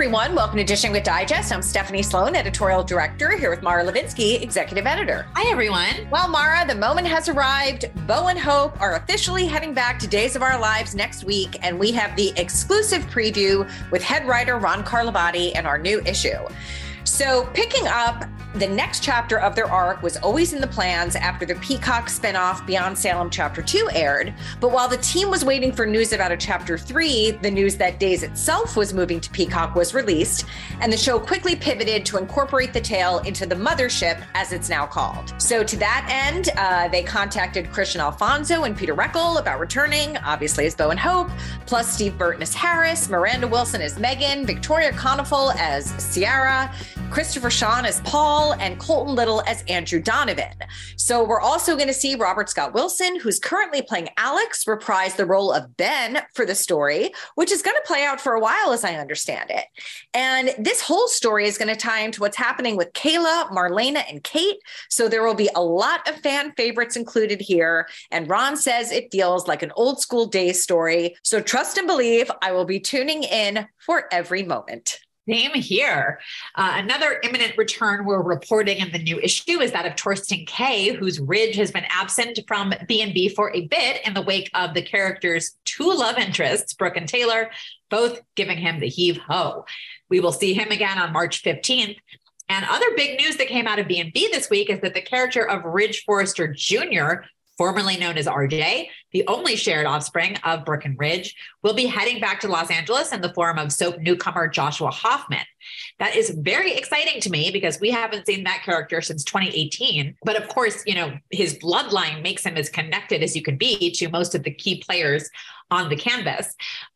Everyone. Welcome to Dishing with Digest. I'm Stephanie Sloane, editorial director, here with Mara Levinsky, executive editor. Hi, everyone. Well, Mara, the moment has arrived. Bo and Hope are officially heading back to Days of Our Lives next week, and we have the exclusive preview with head writer Ron Carlivati and our new issue. So, picking up the next chapter of their arc was always in the plans after the Peacock spinoff Beyond Salem Chapter 2 aired. But while the team was waiting for news about a Chapter 3, the news that Days itself was moving to Peacock was released, and the show quickly pivoted to incorporate the tale into the mothership, as it's now called. So, to that end, uh, they contacted Kristian Alfonso and Peter Reckell about returning, obviously as Bo and Hope, plus Steve Burton as Harris, Miranda Wilson as Megan, Victoria Konefal as Ciara, Christopher Sean as Paul, and Colton Little as Andrew Donovan. So we're also going to see Robert Scott Wilson, who's currently playing Alex, reprise the role of Ben for the story, which is going to play out for a while, as I understand it. And this whole story is going to tie into what's happening with Kayla, Marlena, and Kate. So there will be a lot of fan favorites included here. And Ron says it feels like an old school day story. So trust and believe I will be tuning in for every moment. Same here. Uh, another imminent return we're reporting in the new issue is that of Thorsten Kaye, whose Ridge has been absent from B&B for a bit in the wake of the character's two love interests, Brooke and Taylor, both giving him the heave ho. We will see him again on March 15th. And other big news that came out of B&B this week is that the character of Ridge Forrester Jr., formerly known as RJ, the only shared offspring of Brooke and Ridge, will be heading back to Los Angeles in the form of soap newcomer Joshua Hoffman. That is very exciting to me because we haven't seen that character since 2018. But of course, you know, his bloodline makes him as connected as you can be to most of the key players on the canvas.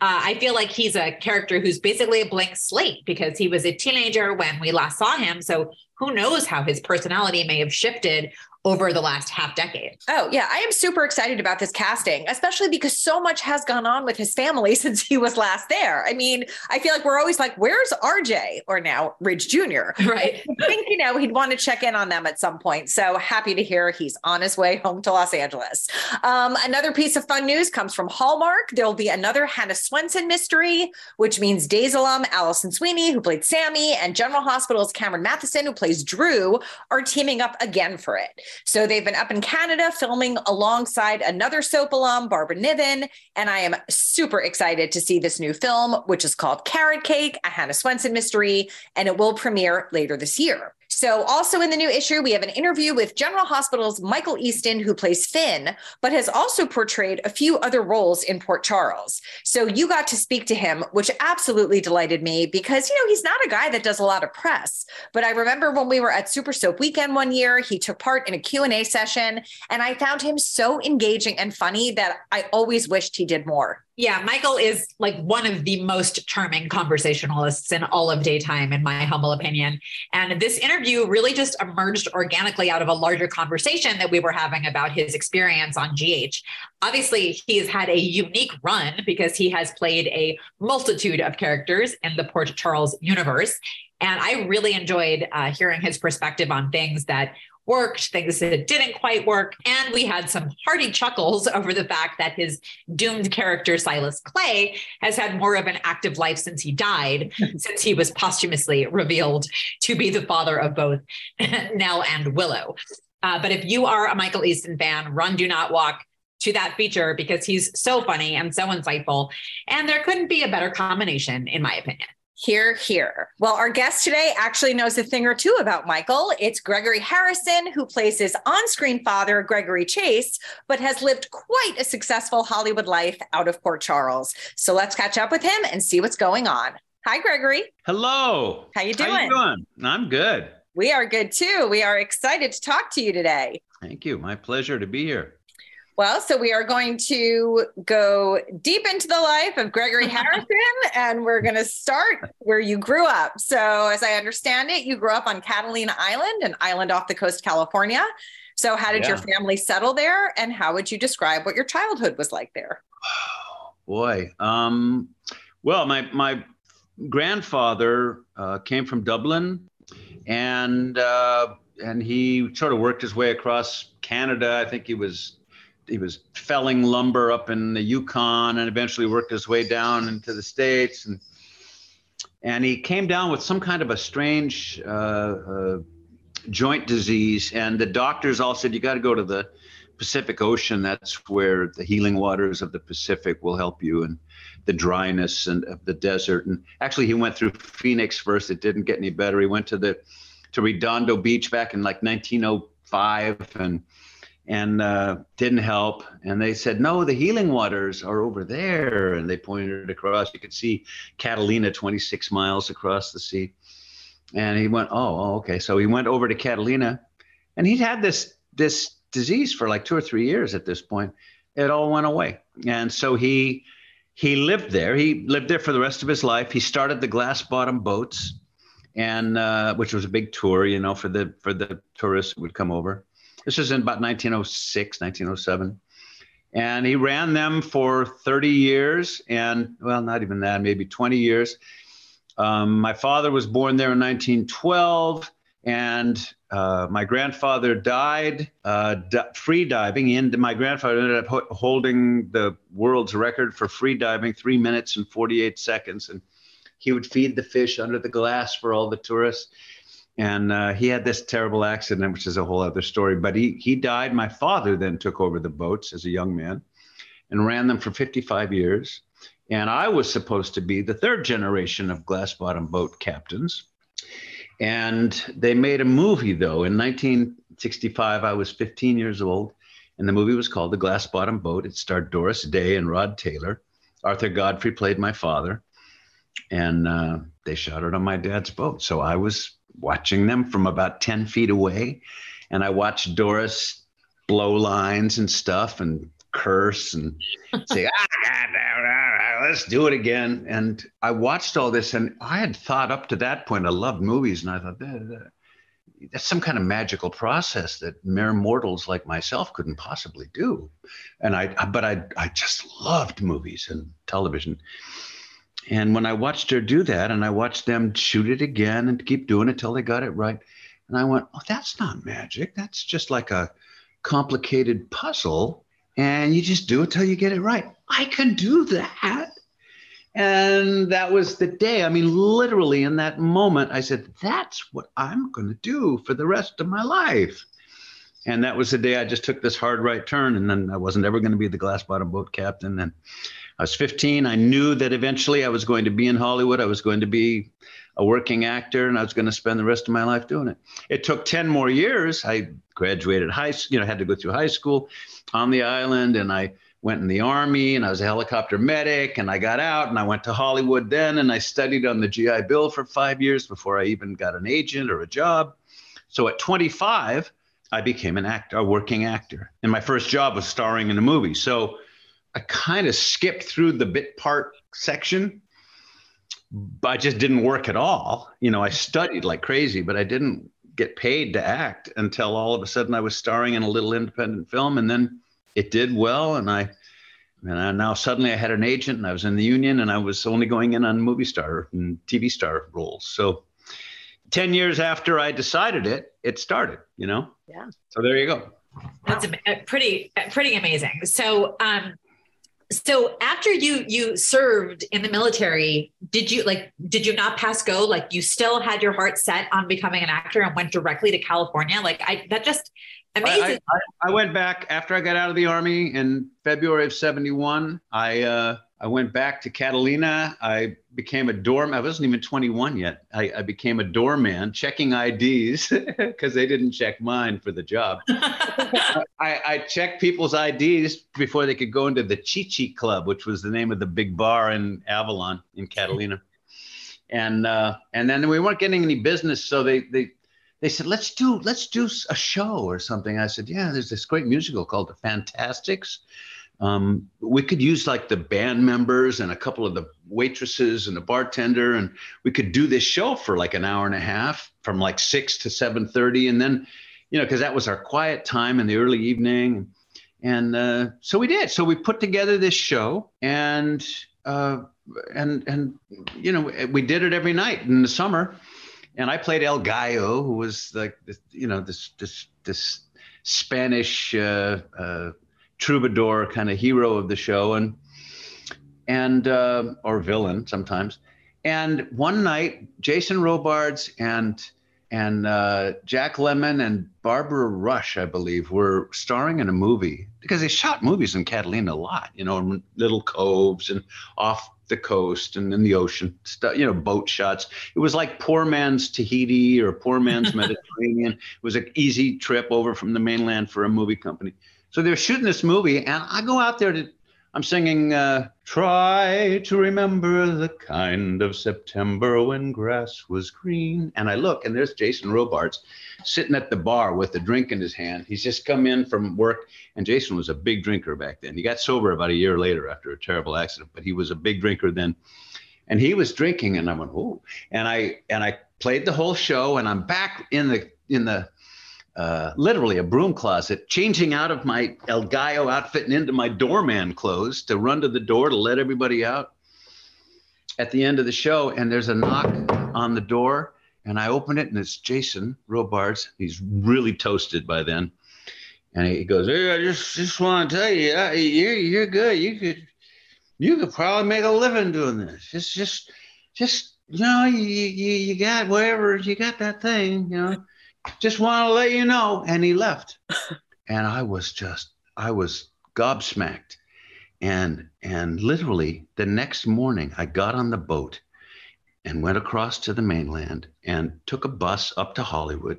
Uh, I feel like he's a character who's basically a blank slate because he was a teenager when we last saw him. So who knows how his personality may have shifted over the last half decade. Oh, yeah. I am super excited about this casting, especially because so much has gone on with his family since he was last there. I mean, I feel like we're always like, where's RJ or now Ridge Jr.? Right. I think, you know, he'd want to check in on them at some point. So happy to hear he's on his way home to Los Angeles. Um, another piece of fun news comes from Hallmark. There'll be another Hannah Swensen mystery, which means Days alum Alison Sweeney, who played Sammy, and General Hospital's Cameron Mathison, who plays Drew, are teaming up again for it. So they've been up in Canada filming alongside another soap alum, Barbara Niven. And I am super excited to see this new film, which is called Carrot Cake, a Hannah Swensen mystery, and it will premiere later this year. So, also in the new issue, we have an interview with General Hospital's Michael Easton, who plays Finn, but has also portrayed a few other roles in Port Charles. So, you got to speak to him, which absolutely delighted me because, you know, he's not a guy that does a lot of press. But I remember when we were at Super Soap Weekend one year, he took part in a Q&A session, and I found him so engaging and funny that I always wished he did more. Yeah, Michael is like one of the most charming conversationalists in all of daytime, in my humble opinion. And this interview really just emerged organically out of a larger conversation that we were having about his experience on GH. Obviously, he has had a unique run because he has played a multitude of characters in the Port Charles universe. And I really enjoyed uh, hearing his perspective on things that worked, things that didn't quite work. And we had some hearty chuckles over the fact that his doomed character, Silas Clay, has had more of an active life since he died, since he was posthumously revealed to be the father of both Nell and Willow. Uh, but if you are a Michael Easton fan, run, do not walk to that feature because he's so funny and so insightful. And there couldn't be a better combination, in my opinion. Here, here. Well, our guest today actually knows a thing or two about Michael. It's Gregory Harrison, who plays his on screen father, Gregory Chase, but has lived quite a successful Hollywood life out of Port Charles. So let's catch up with him and see what's going on. Hi, Gregory. Hello. How you doing? How you doing? I'm good. We are good too. We are excited to talk to you today. Thank you. My pleasure to be here. Well, so we are going to go deep into the life of Gregory Harrison, and we're going to start where you grew up. So, as I understand it, you grew up on Catalina Island, an island off the coast of California. So, how did yeah. your family settle there, and how would you describe what your childhood was like there? Oh, boy, um, well, my my grandfather uh, came from Dublin, and uh, and he sort of worked his way across Canada. I think he was he was felling lumber up in the Yukon and eventually worked his way down into the states. And and he came down with some kind of a strange uh, uh, joint disease. And the doctors all said you got to go to the Pacific Ocean. That's where the healing waters of the Pacific will help you and the dryness and of the desert. And actually he went through Phoenix first. It didn't get any better. He went to the to Redondo Beach back in like 1905 and and uh, didn't help. And they said, no, the healing waters are over there. And they pointed across. You could see Catalina 26 miles across the sea. And he went, oh, oh, okay. So he went over to Catalina and he'd had this, this disease for like two or three years at this point. It all went away. And so he, he lived there. He lived there for the rest of his life. He started the glass bottom boats and, uh, which was a big tour, you know, for the, for the tourists who would come over this is in about 1906, 1907. And he ran them for 30 years, and well, not even that, maybe 20 years. Um, my father was born there in 1912, and uh, my grandfather died uh, free diving. And my grandfather ended up ho- holding the world's record for free diving, three minutes and 48 seconds. And he would feed the fish under the glass for all the tourists and uh, he had this terrible accident, which is a whole other story. But he he died. My father then took over the boats as a young man, and ran them for 55 years. And I was supposed to be the third generation of glass bottom boat captains. And they made a movie though in 1965. I was 15 years old, and the movie was called The Glass Bottom Boat. It starred Doris Day and Rod Taylor. Arthur Godfrey played my father, and uh, they shot it on my dad's boat. So I was watching them from about 10 feet away. And I watched Doris blow lines and stuff and curse and say, ah, God, ah, let's do it again. And I watched all this and I had thought up to that point, I loved movies. And I thought, that, that's some kind of magical process that mere mortals like myself couldn't possibly do. And I, but I, I just loved movies and television. And when I watched her do that, and I watched them shoot it again and keep doing it till they got it right, and I went, "Oh, that's not magic. That's just like a complicated puzzle, and you just do it till you get it right. I can do that." And that was the day. I mean, literally in that moment, I said, "That's what I'm going to do for the rest of my life." And that was the day I just took this hard right turn, and then I wasn't ever going to be the glass bottom boat captain. And I was 15. I knew that eventually I was going to be in Hollywood. I was going to be a working actor, and I was going to spend the rest of my life doing it. It took 10 more years. I graduated high, you know, had to go through high school on the island, and I went in the army, and I was a helicopter medic, and I got out, and I went to Hollywood then, and I studied on the GI Bill for five years before I even got an agent or a job. So at 25, I became an actor, a working actor, and my first job was starring in a movie. So I kind of skipped through the bit part section, but I just didn't work at all. You know, I studied like crazy, but I didn't get paid to act until all of a sudden I was starring in a little independent film, and then it did well, and I. And I, now suddenly I had an agent and I was in the union and I was only going in on movie star and TV star roles. So 10 years after I decided it, it started, you know? Yeah. So there you go. That's a, pretty, pretty amazing. So, um, so after you you served in the military did you like did you not pass go? Like you still had your heart set on becoming an actor and went directly to california? Like i that just amazing I, I, I went back after i got out of the army in february of 71 i uh I went back to Catalina. I became a doorman. I wasn't even 21 yet. I, I became a doorman checking IDs because they didn't check mine for the job. I, I, checked people's IDs before they could go into the Chi Chi Club, which was the name of the big bar in Avalon in Catalina. And uh, and then we weren't getting any business, so they they they said let's do let's do a show or something. I said yeah, there's this great musical called The Fantasticks um, we could use like the band members and a couple of the waitresses and the bartender, and we could do this show for like an hour and a half from like six to seven thirty, and then, you know, because that was our quiet time in the early evening, and uh, so we did. So we put together this show, and uh, and and you know, we did it every night in the summer, and I played El Gallo, who was like, you know, this this this Spanish. Uh, uh troubadour kind of hero of the show and and uh, or villain sometimes. And one night, Jason Robards and and uh, Jack Lemmon and Barbara Rush, I believe, were starring in a movie because they shot movies in Catalina a lot, you know, little coves and off the coast and in the ocean, stuff, you know, boat shots. It was like poor man's Tahiti or poor man's Mediterranean. It was an easy trip over from the mainland for a movie company. So they're shooting this movie, and I go out there to, I'm singing, uh, Try to remember the kind of September when grass was green. And I look, and there's Jason Robards sitting at the bar with a drink in his hand. He's just come in from work, and Jason was a big drinker back then. He got sober about a year later after a terrible accident, but he was a big drinker then. And he was drinking, and I went, oh. And I and I played the whole show, and I'm back in the in the uh, literally a broom closet, changing out of my El Gallo outfit and into my doorman clothes to run to the door to let everybody out at the end of the show. And there's a knock on the door, and I open it, and it's Jason Robards. He's really toasted by then. And he goes, "Hey, I just just want to tell you, you're you're good. You could you could probably make a living doing this. It's just just you know you you, you got whatever you got that thing, you know." Just want to let you know. And he left. and I was just, I was gobsmacked. And, and literally the next morning, I got on the boat and went across to the mainland and took a bus up to Hollywood.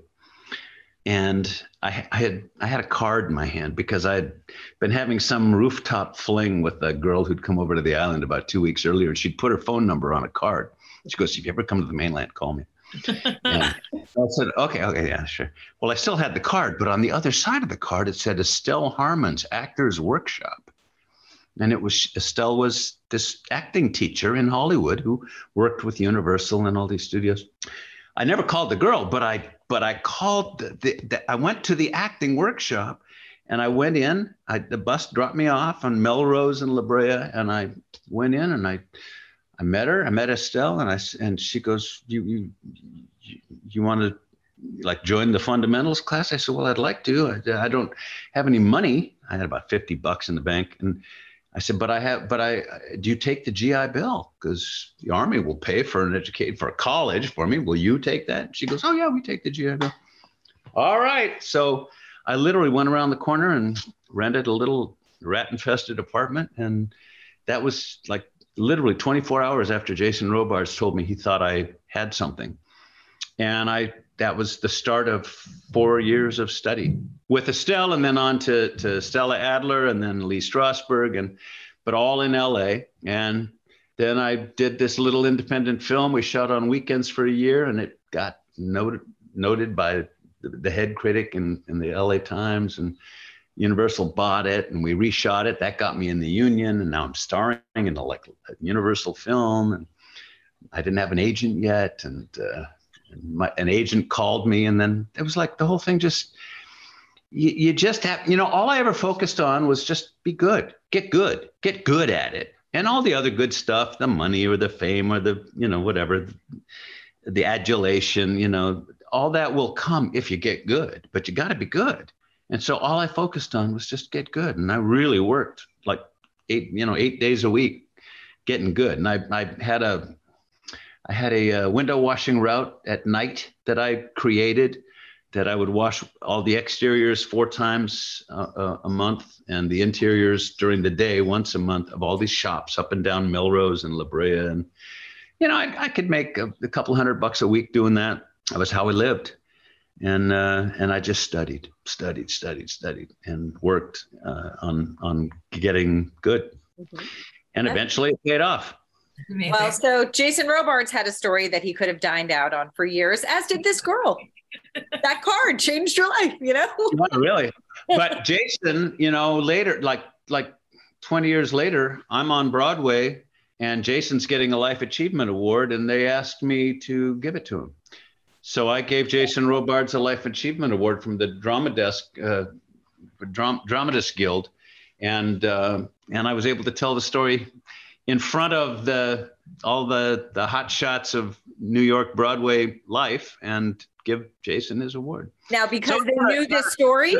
And I, I, had I had a card in my hand because I had been having some rooftop fling with a girl who'd come over to the island about two weeks earlier, and she'd put her phone number on a card. She goes, "If you ever come to the mainland, call me." I said, okay, okay, yeah, sure. Well, I still had the card, but on the other side of the card, it said Estelle Harman's Actors Workshop. And it was Estelle was this acting teacher in Hollywood who worked with Universal and all these studios. I never called the girl, but I but I called the, the, the I went to the acting workshop and I went in. I, the bus dropped me off on Melrose and La Brea, and I went in and I I met her. I met Estelle, and I and she goes, "You you you, want to like join the fundamentals class?" I said, "Well, I'd like to. I, I don't have any money. I had about fifty bucks in the bank, and I said, "But I have. But I do you take the GI Bill? Because the Army will pay for an educate for a college for me. Will you take that?" She goes, "Oh yeah, we take the GI Bill." All right, so I literally went around the corner and rented a little rat-infested apartment, and that was like literally 24 hours after Jason Robards told me he thought I had something. And I that was the start of four years of study with Estelle and then on to, to Stella Adler and then Lee Strasberg and but all in LA. And then I did this little independent film we shot on weekends for a year and it got noted noted by the, head critic in, in the LA Times and Universal bought it and we reshot it. That got me in the union, and now I'm starring in a like Universal film. And I didn't have an agent yet, and, uh, and my, an agent called me, and then it was like the whole thing just. You, you just have, you know, all I ever focused on was just be good, get good, get good at it, and all the other good stuff, the money or the fame or the, you know, whatever the adulation, you know, all that will come if you get good, but you got to be good. And so all I focused on was just get good. And I really worked like eight, you know, eight days a week getting good. And I, I had a, I had a, uh, window washing route at night that I created that I would wash all the exteriors four times uh, a month and the interiors during the day once a month of all these shops up and down Melrose and La Brea. And, you know, I, I could make a, a, couple hundred bucks a week doing that. That was how I lived. And, uh, and I just studied, studied, studied, studied, and worked uh, on, on getting good. Mm-hmm. And eventually it paid off. Amazing. Well, so Jason Robards had a story that he could have dined out on for years, as did this girl. that card changed your life, you know? Not really. But Jason, you know, later, like like 20 years later, I'm on Broadway and Jason's getting a life achievement award, and they asked me to give it to him. So I gave Jason Robards a life achievement award from the Drama Desk, uh, Dram- Dramatist Guild, and uh, and I was able to tell the story in front of the all the the hot shots of New York Broadway life and give Jason his award. Now, because so, they knew this story,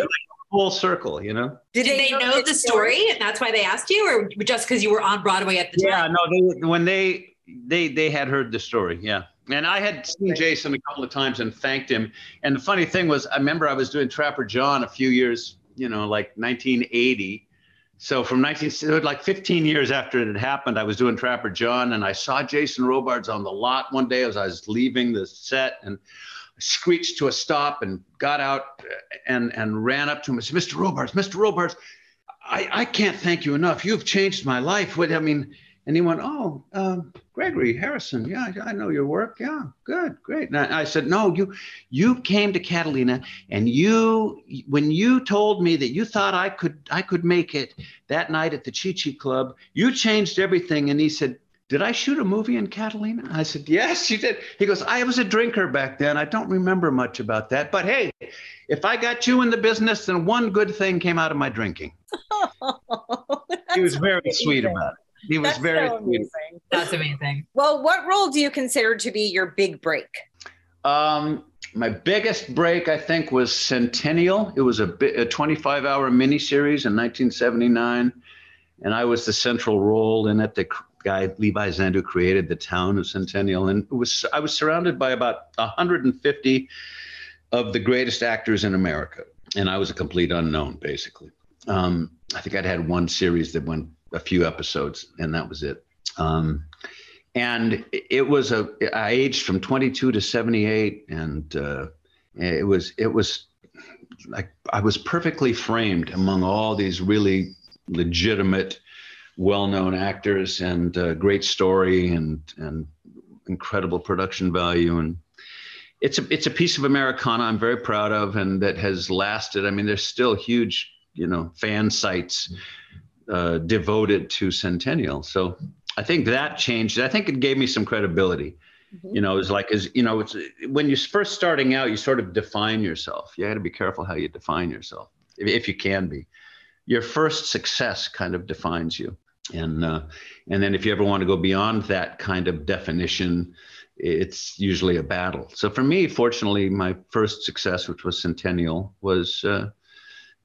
full circle, you know. Did, Did they, know, know the story? story? and that's why they asked you, or just because you were on Broadway at the yeah, time? Yeah, no, they, when they they they had heard the story, yeah. And I had seen Jason a couple of times and thanked him. And the funny thing was, I remember I was doing Trapper John a few years, you know, like 1980 so from 19 like 15 years after it had happened, I was doing Trapper John, and I saw Jason Robards on the lot one day as I was leaving the set, and I screeched to a stop and got out uh, and and ran up to him and said, "Mr. Robards, Mr. Robards, I, I can't thank you enough. You've changed my life. What I mean." And he went, "Oh, um, Gregory Harrison, yeah, I know your work. Yeah, good, great." And I, I, said, "No, you, you came to Catalina, and you, when you told me that you thought I could, I could make it that night at the Chi Chi Club, you changed everything." And he said, "Did I shoot a movie in Catalina?" I said, "Yes, you did." He goes, "I was a drinker back then. I don't remember much about that, but hey, if I got you in the business, then one good thing came out of my drinking." he was very sweet about it. He was That's very so amazing. That's amazing. Well, what role do you consider to be your big break? Um, my biggest break, I think, was Centennial. It was a, a 25 hour miniseries in 1979. And I was the central role in it. The guy, Levi Zendt, created the town of Centennial. And it was I was surrounded by about 150 of the greatest actors in America. And I was a complete unknown, basically. Um, I think I'd had one series that went a few episodes, and that was it. Um, and it was a I aged from 22 to 78, and uh, it was it was like I was perfectly framed among all these really legitimate, well-known actors, and uh, great story, and and incredible production value, and it's a it's a piece of Americana I'm very proud of, and that has lasted. I mean, there's still huge you know fan sites uh, devoted to Centennial. So I think that changed. I think it gave me some credibility. Mm-hmm. You know, it's like, as you know, it's when you're first starting out, you sort of define yourself. You got to be careful how you define yourself, if, if, you can be. Your first success kind of defines you, and uh, and then if you ever want to go beyond that kind of definition, it's usually a battle. So for me, fortunately, my first success, which was Centennial, was uh,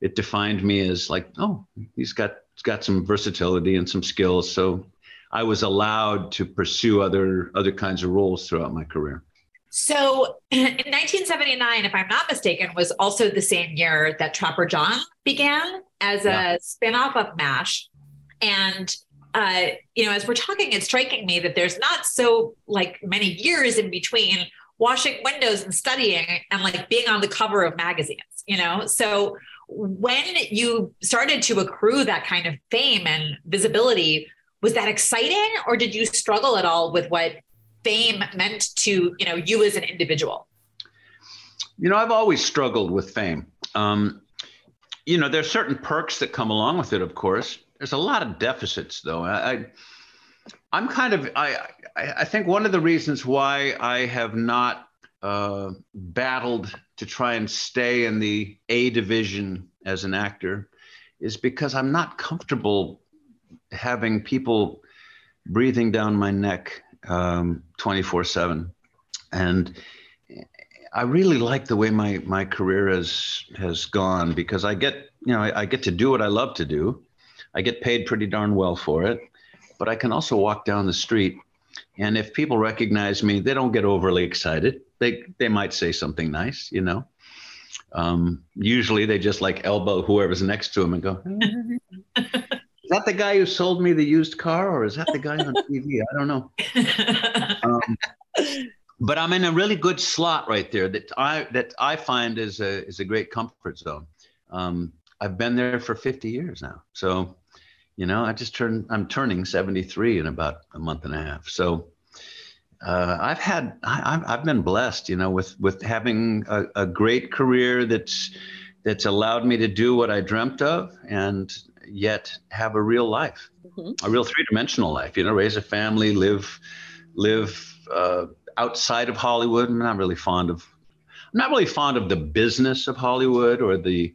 it defined me as like, oh, he's got got some versatility and some skills. So I was allowed to pursue other other kinds of roles throughout my career. So in 1979, if I'm not mistaken, was also the same year that Trapper John began as a yeah. spinoff of MASH. And uh, you know, as we're talking, it's striking me that there's not so like many years in between washing windows and studying and like being on the cover of magazines, you know? So when you started to accrue that kind of fame and visibility, was that exciting or did you struggle at all with what fame meant to, you know, you as an individual? You know, I've always struggled with fame. Um, you know, there's certain perks that come along with it, of course. There's a lot of deficits, though. I, I am kind of I I think one of the reasons why I have not uh, battled to try and stay in the A division as an actor is because I'm not comfortable having people breathing down my neck um, 24 7. and I really like the way my my career has has gone because I get you know I, I, get to do what I love to do. I get paid pretty darn well for it, but I can also walk down the street, and if people recognize me, they don't get overly excited. They they might say something nice, you know. Um, usually they just like elbow whoever's next to them and go. is that the guy who sold me the used car, or is that the guy on TV? I don't know. Um, but I'm in a really good slot right there that I that I find is a is a great comfort zone. Um, I've been there for 50 years now, so you know I just turned I'm turning 73 in about a month and a half. So uh, I've had I, have been blessed, you know, with with having a, a great career that's that's allowed me to do what I dreamt of and yet have a real life, mm-hmm. a real three dimensional life. You know, raise a family, live live. Uh, outside of Hollywood. I'm not really fond of. I'm not really fond of the business of Hollywood or the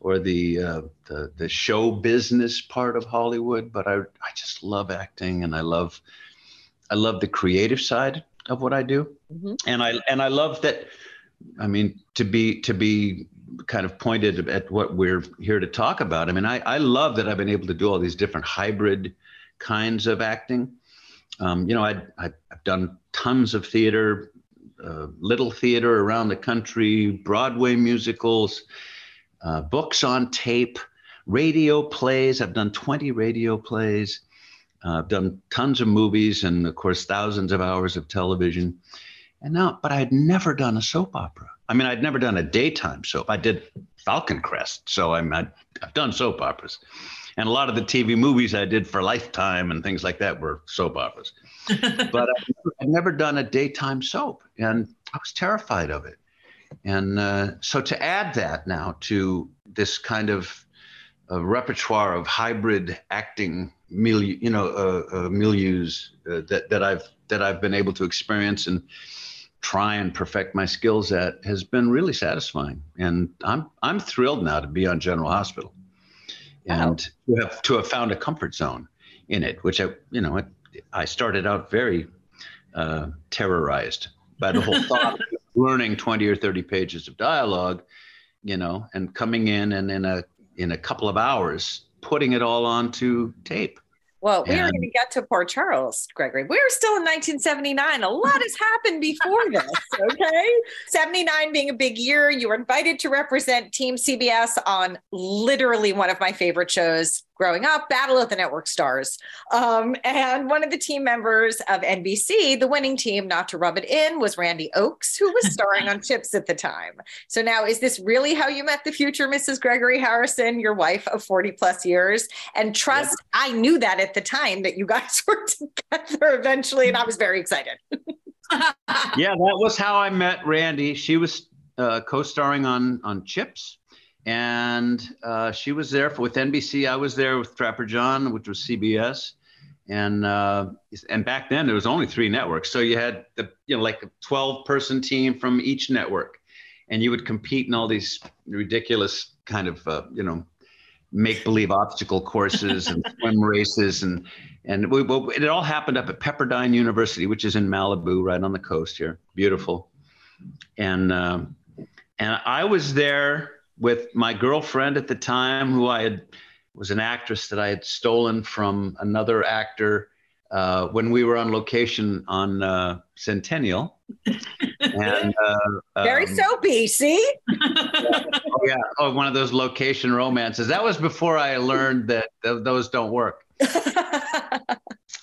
or the uh, the, the show business part of Hollywood, but I I just love acting and I love I love the creative side of what I do, mm-hmm. and I and I love that. I mean, to be to be kind of pointed at what we're here to talk about. I mean, I, I love that I've been able to do all these different hybrid kinds of acting um, you know, i I've done tons of theater, uh, little theater around the country, Broadway musicals, uh, books on tape, radio plays. I've done 20 radio plays. Uh, I've done tons of movies and, of course, thousands of hours of television. And now, but I had never done a soap opera. I mean, I'd never done a daytime soap. I did Falcon Crest, so I'm, I've done soap operas and a lot of the TV movies I did for Lifetime and things like that were soap operas. but I've never done a daytime soap, and I was terrified of it. And uh, so to add that now to this kind of uh, repertoire of hybrid acting milieu, you know, uh, uh milieus uh, that that I've that I've been able to experience and try and perfect my skills at has been really satisfying. And I'm I'm thrilled now to be on General Hospital and to have to have found a comfort zone in it, which I, you know, I started out very uh, terrorized by the whole thought of learning 20 or 30 pages of dialogue, you know, and coming in and in a in a couple of hours putting it all onto tape. Well, we and, are going to get to Port Charles, Gregory. We're still in 1979. A lot has happened before this, okay? 79 being a big year. You were invited to represent Team CBS on literally one of my favorite shows, growing up, Battle of the Network Stars. Um, and one of the team members of NBC, the winning team, not to rub it in, was Randi Oakes, who was starring on Chips at the time. So now, is this really how you met the future Mrs. Gregory Harrison, your wife of 40 plus years? And trust, yep. I knew that at the time that you guys were together eventually, and I was very excited. yeah, that was how I met Randi. She was uh, co-starring on on Chips and uh, she was there for, with NBC. I was there with Trapper John, which was CBS, and uh, and back then there was only three networks, so you had the you know like a twelve person team from each network, and you would compete in all these ridiculous kind of uh, you know make believe obstacle courses and swim races. And and we, it all happened up at Pepperdine University, which is in Malibu, right on the coast here, beautiful, and um, and I was there with my girlfriend at the time, who I had was an actress that I had stolen from another actor uh, when we were on location on uh, Centennial. and uh, very um, soapy. See? oh yeah. Oh, one of those location romances. That was before I learned that th- those don't work.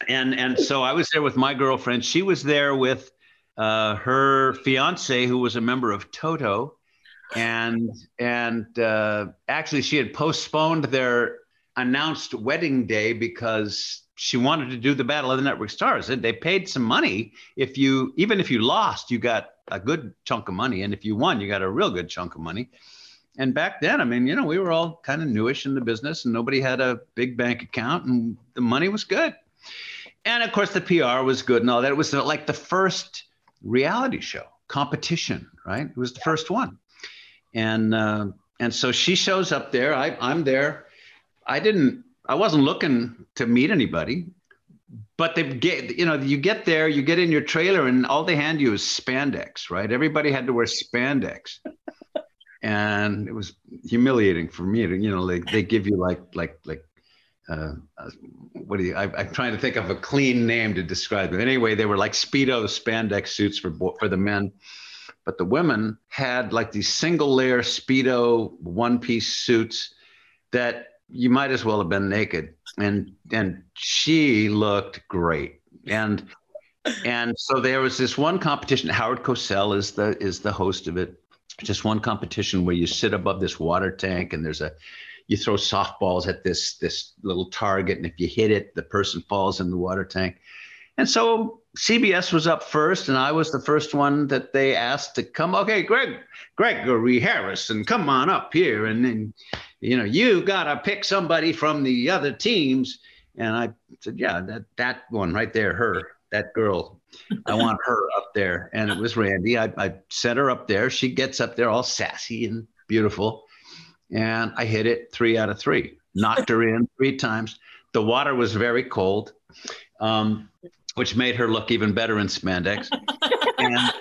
and and so I was there with my girlfriend. She was there with uh, her fiance, who was a member of Toto and and uh, actually she had postponed their announced wedding day because she wanted to do the battle of the network stars. And they paid some money. If you even if you lost you got a good chunk of money. And if you won you got a real good chunk of money. And back then i mean you know we were all kind of newish in the business and nobody had a big bank account and the money was good. And of course the pr was good and all that. It was like the first reality show competition right? It was the first one and uh, and so she shows up there. I, I'm there. I didn't. I wasn't looking to meet anybody, but they get you know you get there you get in your trailer and all they hand you is spandex right everybody had to wear spandex and it was humiliating for me to you know like they give you like like like uh, uh, what do you I, am trying to think of a clean name to describe them anyway they were like speedo spandex suits for for the men but the women had like these single layer speedo one piece suits that you might as well have been naked. And and she looked great. And and so there was this one competition. Howard cosell is the is the host of it. Just one competition where you sit above this water tank and there's a you throw softballs at this this little target. And if you hit it the person falls in the water tank. And so CBS was up first, and I was the first one that they asked to come. Okay, Greg, Gregory Harrison, come on up here, and then you know you got to pick somebody from the other teams. And I said, yeah, that that one right there, her, that girl, I want her up there. And it was Randi. I, I set her up there. She gets up there all sassy and beautiful, and I hit it three out of three. Knocked her in three times. The water was very cold. Um, which made her look even better in spandex. and,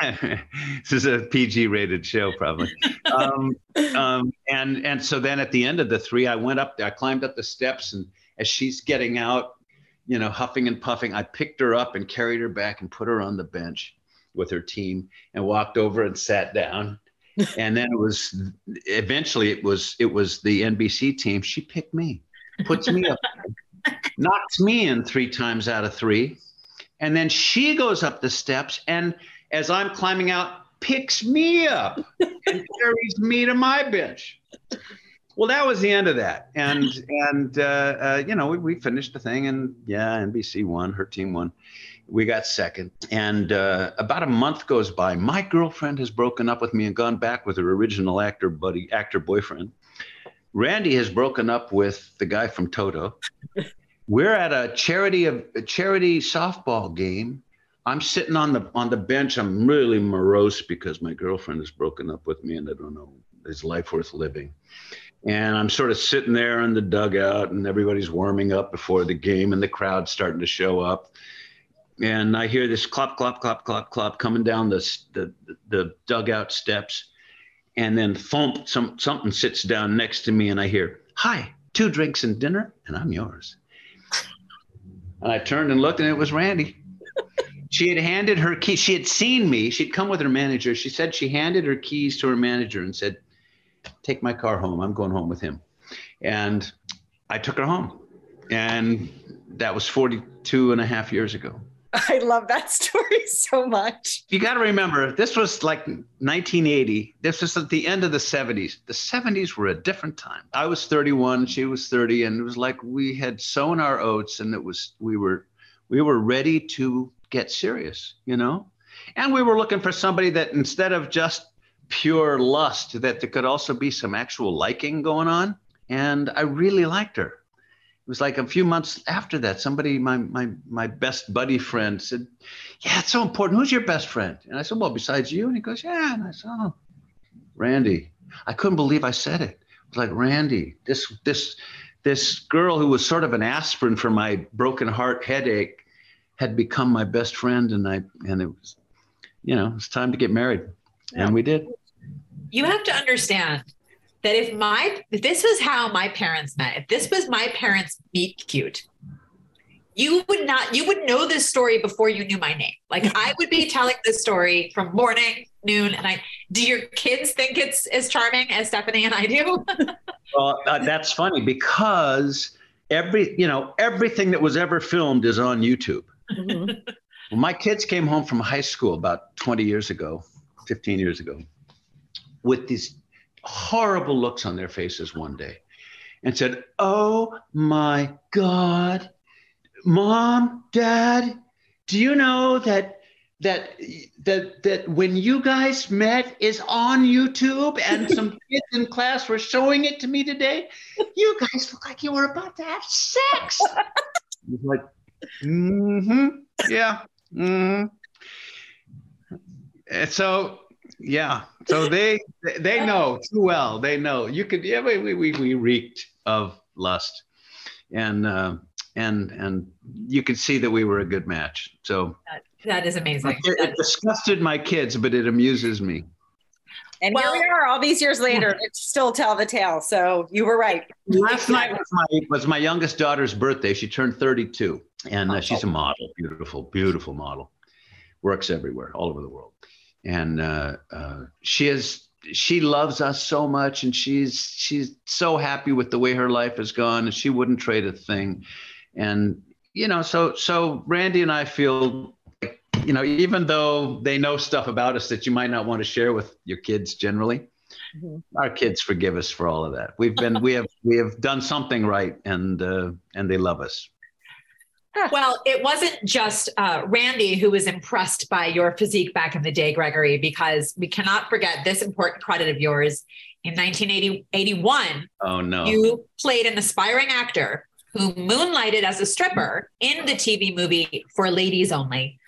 this is a PG rated show, probably. Um, um, and and so then at the end of the three, I went up I climbed up the steps, and as she's getting out, you know, huffing and puffing, I picked her up and carried her back and put her on the bench with her team and walked over and sat down. and then it was eventually it was it was the NBC team. She picked me, puts me up knocks me in three times out of three. And then she goes up the steps and as I'm climbing out, picks me up and carries me to my bench. Well, that was the end of that, and and uh, uh, you know we, we, finished the thing, and yeah, NBC won, her team won, we got second, and uh, about a month goes by. My girlfriend has broken up with me and gone back with her original actor buddy, actor boyfriend. Randi has broken up with the guy from Toto. We're at a charity of a charity softball game. I'm sitting on the on the bench. I'm really morose because my girlfriend has broken up with me, and I don't know is life worth living. And I'm sort of sitting there in the dugout, and everybody's warming up before the game, and the crowd's starting to show up. And I hear this clop, clop, clop, clop, clop coming down the the, the dugout steps and then thump, some, something sits down next to me, and I hear, Hi, two drinks and dinner, and I'm yours. And I turned and looked, and it was Randi. She had handed her keys. She had seen me. She'd come with her manager. She said she handed her keys to her manager and said, Take my car home. I'm going home with him. And I took her home. And that was 42 and a half years ago. I love that story so much. You got to remember, this was like 1980. This was at the end of the 70s. The 70s were a different time. I was 31, she was 30, and it was like we had sown our oats, and it was we were we were ready to get serious, you know. And we were looking for somebody that instead of just pure lust, that there could also be some actual liking going on. And I really liked her was like a few months after that somebody my my my best buddy friend said yeah it's so important. Who's your best friend? And i said well besides you. And he goes yeah. And i said oh randi i couldn't believe i said it. It was like Randi, this this this girl who was sort of an aspirin for my broken heart headache had become my best friend and i and it was you know it's time to get married. Yeah. and we did. You have to understand that if my if this was how my parents met, if this was my parents meet cute, you would not you would know this story before you knew my name. Like I would be telling this story from morning, noon, and I. Do your kids think it's as charming as Stephanie and I do? well, uh, that's funny because every you know everything that was ever filmed is on YouTube. Mm-hmm. Well, my kids came home from high school about 20 years ago, 15 years ago, with these horrible looks on their faces one day and said, Oh my God, mom, dad, do you know that that that that when you guys met is on YouTube and some kids in class were showing it to me today. You guys look like you were about to have sex. like, mm-hmm. Yeah. Mm-hmm. And so yeah. So they they know too well. They know you could. Yeah, we we we reeked of lust, and uh, and and you could see that we were a good match. So that, that is amazing. It, it disgusted my kids, but it amuses me. And well, here we are, all these years later, to still tell the tale. So you were right. Last night was my, was my youngest daughter's birthday. She turned 32, and uh, she's a model, beautiful, beautiful model. Works everywhere, all over the world, and uh, uh, she is she loves us so much, and she's she's so happy with the way her life has gone, and she wouldn't trade a thing. And you know, so so Randi and I feel you know, even though they know stuff about us that you might not want to share with your kids generally, mm-hmm. our kids forgive us for all of that. We've been, we have, we have done something right, and uh, and they love us. Well, it wasn't just uh, Randi who was impressed by your physique back in the day, Gregory, because we cannot forget this important credit of yours. In 1981, oh no, you played an aspiring actor who moonlighted as a stripper in the TV movie For Ladies Only.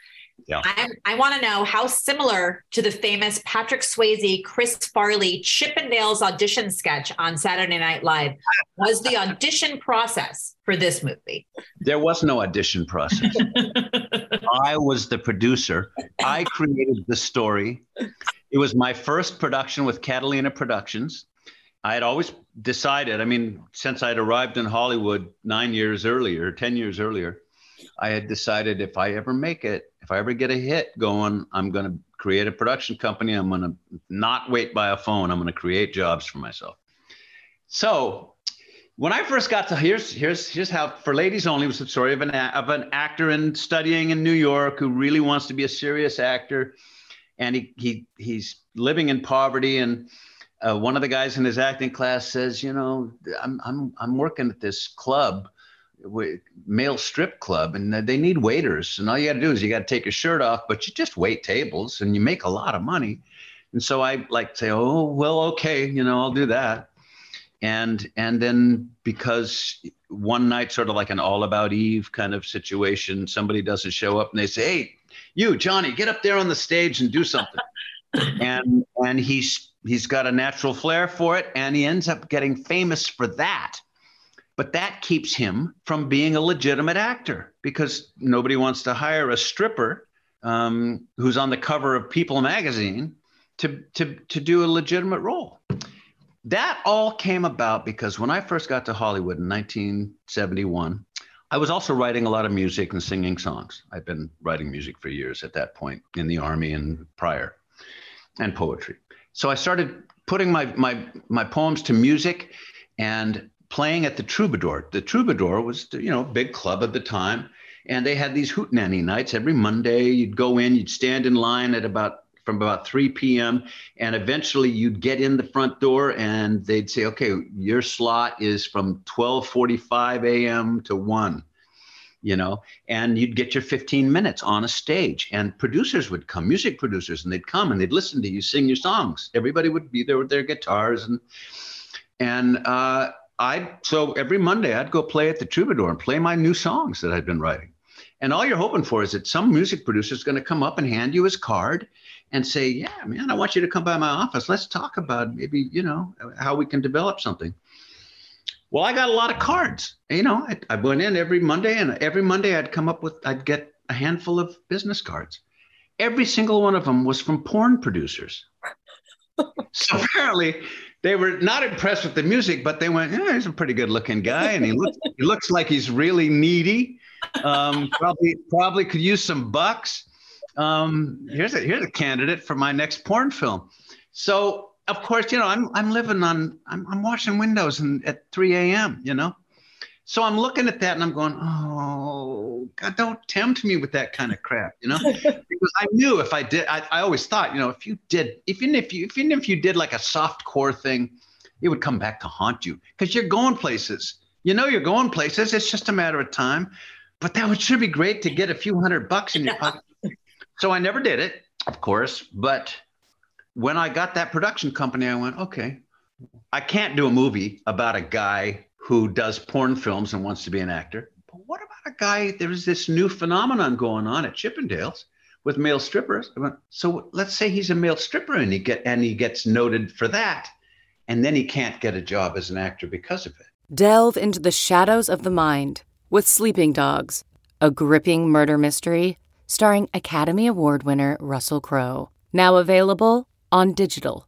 Yeah. I, I want to know how similar to the famous Patrick Swayze, Chris Farley, Chippendales audition sketch on Saturday Night Live was the audition process for this movie. There was no audition process. I was the producer. I created the story. It was my first production with Catalina Productions. I had always decided, I mean, since I'd arrived in Hollywood nine years earlier, 10 years earlier, I had decided if I ever make it, if I ever get a hit going, I'm going to create a production company. I'm going to not wait by a phone. I'm going to create jobs for myself. So when I first got to here's here's here's how for ladies only was the story of an of an actor in studying in New York who really wants to be a serious actor, and he he he's living in poverty and. Uh, one of the guys in his acting class says, "You know, I'm I'm I'm working at this club male strip club and they need waiters and all you got to do is you got to take your shirt off but you just wait tables and you make a lot of money. And so i like say oh well okay you know i'll do that. And and then because one night sort of like an all about eve kind of situation somebody doesn't show up and they say hey you johnny get up there on the stage and do something. And and he's he's got a natural flair for it and he ends up getting famous for that but that keeps him from being a legitimate actor because nobody wants to hire a stripper um, who's on the cover of People magazine to, to, to do a legitimate role. That all came about because when I first got to Hollywood in 1971, I was also writing a lot of music and singing songs. I've been writing music for years at that point in the Army and prior, and poetry. So I started putting my, my, my poems to music and playing at the Troubadour. The Troubadour was, you know, big club at the time, and they had these hootenanny nights every Monday. You'd go in, you'd stand in line at about from about 3 p.m. and eventually you'd get in the front door and they'd say, "Okay, your slot is from 12:45 a.m. to 1." You know, and you'd get your 15 minutes on a stage, and producers would come, music producers, and they'd come and they'd listen to you sing your songs. Everybody would be there with their guitars and and uh, I so every Monday I'd go play at the Troubadour and play my new songs that I'd been writing. And all you're hoping for is that some music producer is going to come up and hand you his card and say, "Yeah, man, I want you to come by my office. Let's talk about maybe you know how we can develop something." Well, I got a lot of cards. You know, I, I went in every Monday, and every Monday I'd come up with I'd get a handful of business cards. Every single one of them was from porn producers. so apparently they were not impressed with the music, but they went, yeah, he's a pretty good looking guy. And he looks, he looks like he's really needy. Um, probably, probably could use some bucks. Um, here's a, here's a candidate for my next porn film. So of course, you know, I'm, I'm living on, I'm, I'm washing windows and at 3 a.m., you know? So I'm looking at that and I'm going, oh, God, don't tempt me with that kind of crap, you know? because I knew if I did, I, I always thought, you know, if you did, even if you, even if you did like a soft core thing, it would come back to haunt you because you're going places. You know, you're going places. It's just a matter of time. But that would sure be great to get a few hundred bucks in your pocket. so I never did it, of course. But when I got that production company, I went, okay, I can't do a movie about a guy who does porn films and wants to be an actor. But what about a guy? There's this new phenomenon going on at Chippendales with male strippers. So let's say he's a male stripper and he get and he gets noted for that, and then he can't get a job as an actor because of it. Delve into the shadows of the mind with Sleeping Dogs, a gripping murder mystery starring Academy Award winner Russell Crowe. Now available on digital.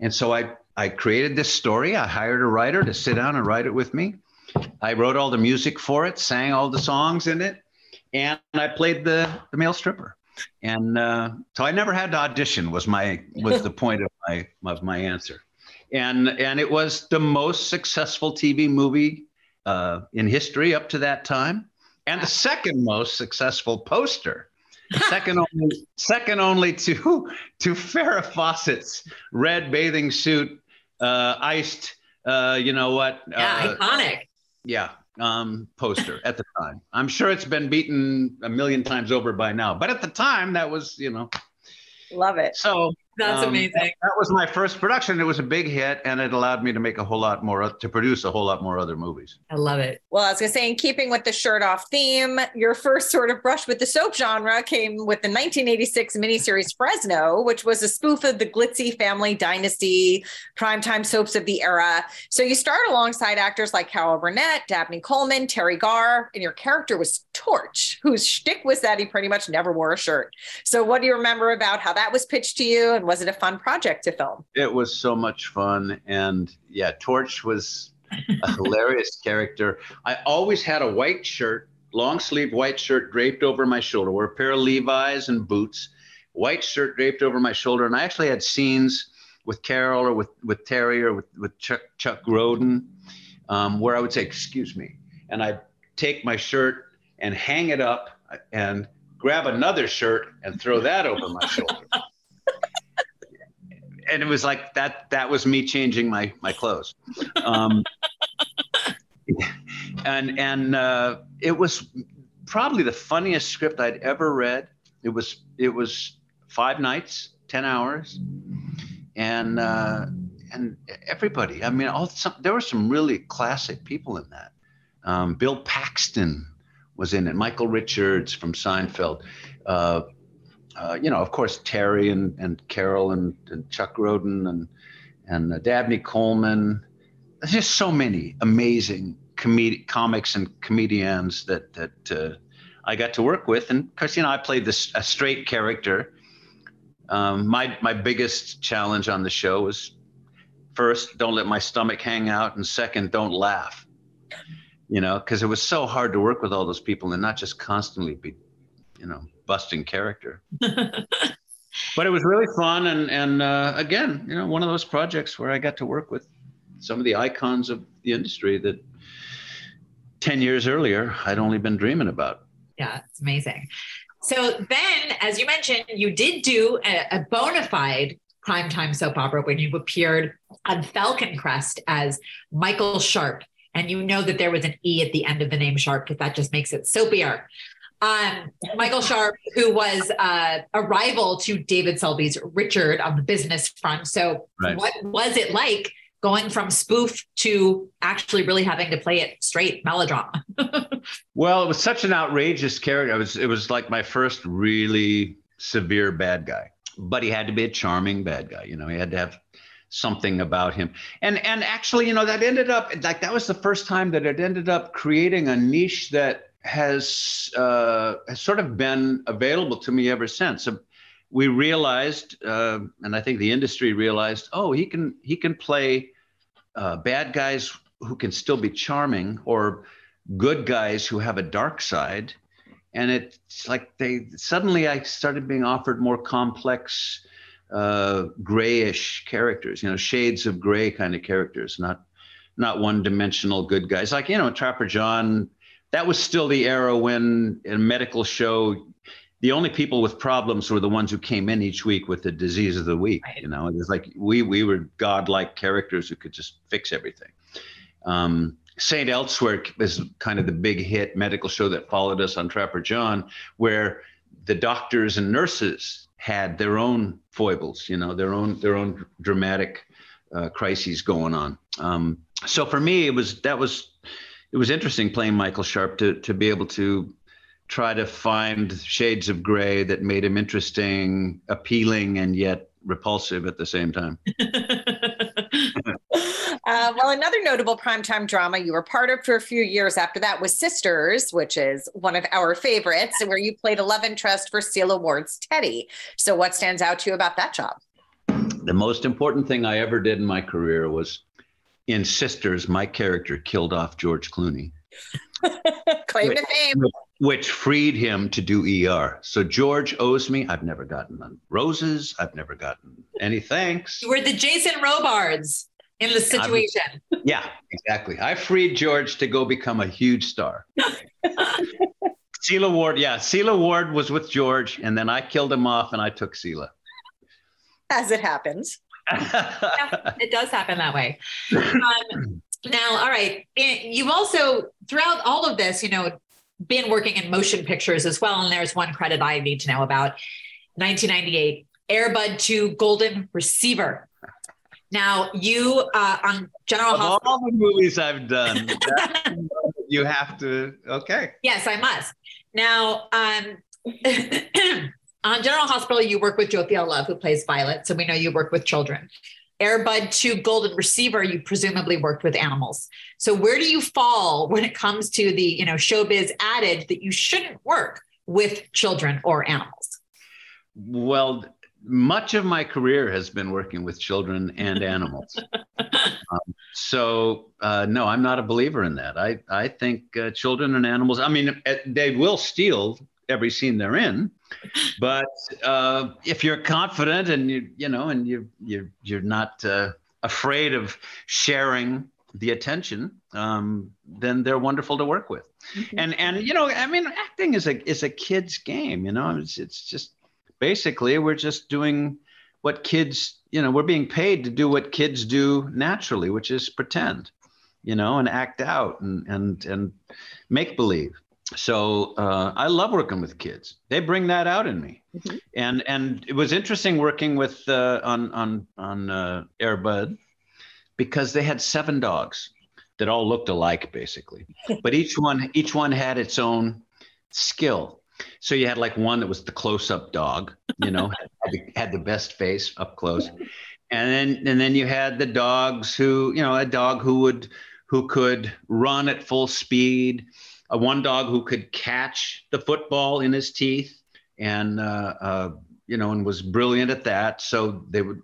And so I, I created this story. I hired a writer to sit down and write it with me. I wrote all the music for it, sang all the songs in it, and I played the, the male stripper. And uh, so I never had to audition. Was my was the point of my of my answer, and and it was the most successful TV movie uh, in history up to that time, and the second most successful poster second only second only to to Farrah Fawcett's red bathing suit, uh, iced. Uh, you know what? Yeah, uh, iconic. Yeah, um, poster at the time. I'm sure it's been beaten a million times over by now, but at the time, that was you know. Love it. So that's um, amazing. That, that, was my first production. It was a big hit, and it allowed me to make a whole lot more, to produce a whole lot more other movies. I love it. Well, I was going to say, in keeping with the shirt off theme, your first sort of brush with the soap genre came with the 1986 miniseries Fresno, which was a spoof of the glitzy family dynasty, primetime soaps of the era. So you start alongside actors like Carol Burnett, Dabney Coleman, Teri Garr, and your character was Torch, whose shtick was that he pretty much never wore a shirt. So, what do you remember about how that was pitched to you? And was it a fun project to film? It was so much fun. And yeah, Torch was a hilarious character. I always had a white shirt, long sleeve white shirt draped over my shoulder, wore a pair of Levi's and boots, white shirt draped over my shoulder. And I actually had scenes with Carol or with, with Teri or with, with Chuck, Chuck Grodin um, where I would say, Excuse me. And I'd take my shirt and hang it up and grab another shirt and throw that over my shoulder and it was like that. That was me changing my my clothes. Um, and and uh, it was probably the funniest script I'd ever read. It was it was five nights, ten hours, and uh, and everybody. I mean, all some, there were some really classic people in that. Um, Bill Paxton was in it. Michael Richards from Seinfeld. Uh, uh, you know, of course, Teri and, and Carol and, and Chuck Grodin and and uh, Dabney Coleman. There's just so many amazing comed- comics and comedians that that uh, I got to work with, and because you know I played this a straight character. Um, my my biggest challenge on the show was first, don't let my stomach hang out, and second, don't laugh. You know, because it was so hard to work with all those people and not just constantly be, you know, busting character. but it was really fun, and and uh, again, you know, one of those projects where I got to work with some of the icons of the industry that ten years earlier I'd only been dreaming about. Yeah, it's amazing. So then, as you mentioned, you did do a, a bona fide primetime soap opera when you appeared on Falcon Crest as Michael Sharpe. And you know that there was an E at the end of the name Sharpe because that just makes it soapier um, Michael Sharpe, who was uh, a rival to David Selby's Richard on the business front. So, right. what was it like going from spoof to actually really having to play it straight melodrama? well, it was such an outrageous character. It was it was like my first really severe bad guy, but he had to be a charming bad guy. You know, he had to have something about him. And and actually, you know, that ended up like that was the first time that it ended up creating a niche that has, uh, has sort of been available to me ever since. We realized, uh, and I think the industry realized, oh, he can he can play uh, bad guys who can still be charming, or good guys who have a dark side, and it's like they suddenly I started being offered more complex, uh, grayish characters. You know, shades of gray kind of characters, not not one dimensional good guys. Like you know, Trapper John. That was still the era when in a medical show the only people with problems were the ones who came in each week with the disease of the week. Right. You know, it was like we we were godlike characters who could just fix everything. Um, Saint Elsewhere is kind of the big hit medical show that followed us on Trapper John, where the doctors and nurses had their own foibles, you know, their own their own dramatic uh, crises going on. Um, so for me, it was that was it was interesting playing Michael Sharpe to to be able to try to find shades of gray that made him interesting, appealing, and yet repulsive at the same time. Uh, well, another notable primetime drama you were part of for a few years after that was Sisters, which is one of our favorites, where you played a love interest for Sela Ward's Teddy. So, what stands out to you about that job? The most important thing I ever did in my career was in Sisters, my character killed off George Clooney. Claim to fame. Which freed him to do ER. So George owes me. I've never gotten roses. I've never gotten any thanks. You were the Jason Robards in the situation. I'm, yeah, exactly. I freed George to go become a huge star. Sela Ward, yeah, Sela Ward was with George, and then I killed him off, and I took Sela. As it happens. Yeah, it does happen that way. Um, now, all right, you've also throughout all of this, you know, been working in motion pictures as well, and there's one credit I need to know about. 1998, Air Bud 2 Golden Receiver. Now, you uh, on General of Hospital. All the movies I've done, you have to. Okay. Yes, I must. Now, um, on General Hospital, you work with Jophielle Love, who plays Violet. So we know you work with children. Air Bud 2 Golden Receiver, you presumably worked with animals. So where do you fall when it comes to the you know showbiz adage that you shouldn't work with children or animals? Well, much of my career has been working with children and animals. um, so uh, no, I'm not a believer in that. I I think uh, children and animals. I mean, eh, they will steal every scene they're in, but uh, if you're confident and you you know and you you you're not uh, afraid of sharing the attention, um, then they're wonderful to work with. Mm-hmm. And and you know, I mean, acting is a is a kid's game. You know, it's it's just basically we're just doing what kids you know we're being paid to do what kids do naturally which is pretend you know and act out and and and make believe so uh, i love working with kids. They bring that out in me. Mm-hmm. and and it was interesting working with uh, on on on uh, airbud because they had seven dogs that all looked alike basically. But each one each one had its own skill. So you had like one that was the close-up dog, you know, had, the, had the best face up close, and then and then you had the dogs who, you know, a dog who would who could run at full speed, a one dog who could catch the football in his teeth, and uh, uh, you know, and was brilliant at that. So they would,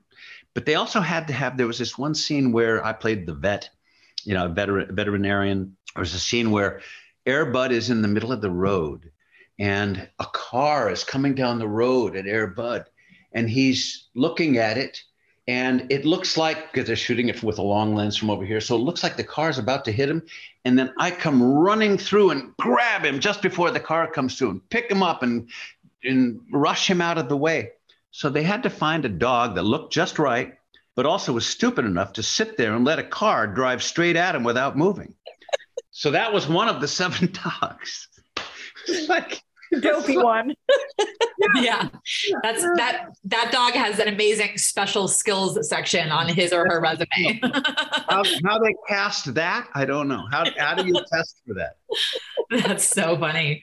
but they also had to have. There was this one scene where I played the vet, you know, a veteran veterinarian. There was a scene where Air Bud is in the middle of the road and a car is coming down the road at Air Bud, and he's looking at it, and it looks like because they're shooting it with a long lens from over here, so it looks like the car is about to hit him, and then I come running through and grab him just before the car comes through and pick him up and and rush him out of the way. So they had to find a dog that looked just right, but also was stupid enough to sit there and let a car drive straight at him without moving. So that was one of the seven dogs. like dopey one. yeah, that's that. That dog has an amazing special skills section on his or her resume. how, how, they cast that, I don't know. How how do you test for that? That's so funny.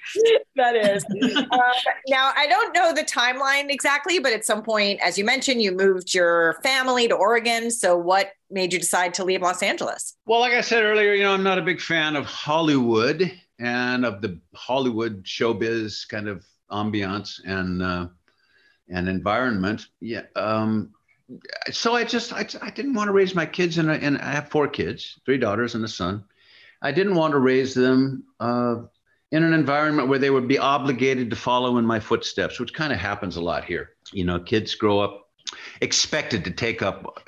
That is. Uh, now I don't know the timeline exactly, but at some point, as you mentioned, you moved your family to Oregon. So what made you decide to leave Los Angeles? Well, like I said earlier, you know, I'm not a big fan of Hollywood and of the Hollywood showbiz kind of ambiance and uh, and environment. Yeah. Um, so I just I, I didn't want to raise my kids and and I have four kids, three daughters and a son. I didn't want to raise them uh, in an environment where they would be obligated to follow in my footsteps, which kind of happens a lot here. You know, kids grow up expected to take up,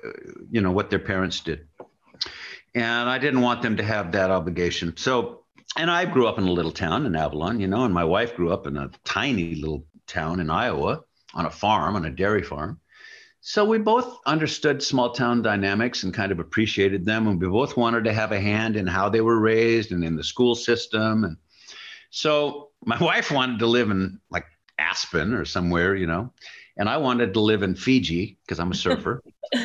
you know, what their parents did. And I didn't want them to have that obligation. So, and I grew up in a little town in Avalon, you know, and my wife grew up in a tiny little town in Iowa on a farm, on a dairy farm. So we both understood small town dynamics and kind of appreciated them. And we both wanted to have a hand in how they were raised and in the school system. And so my wife wanted to live in like Aspen or somewhere, you know, and I wanted to live in Fiji because I'm a surfer.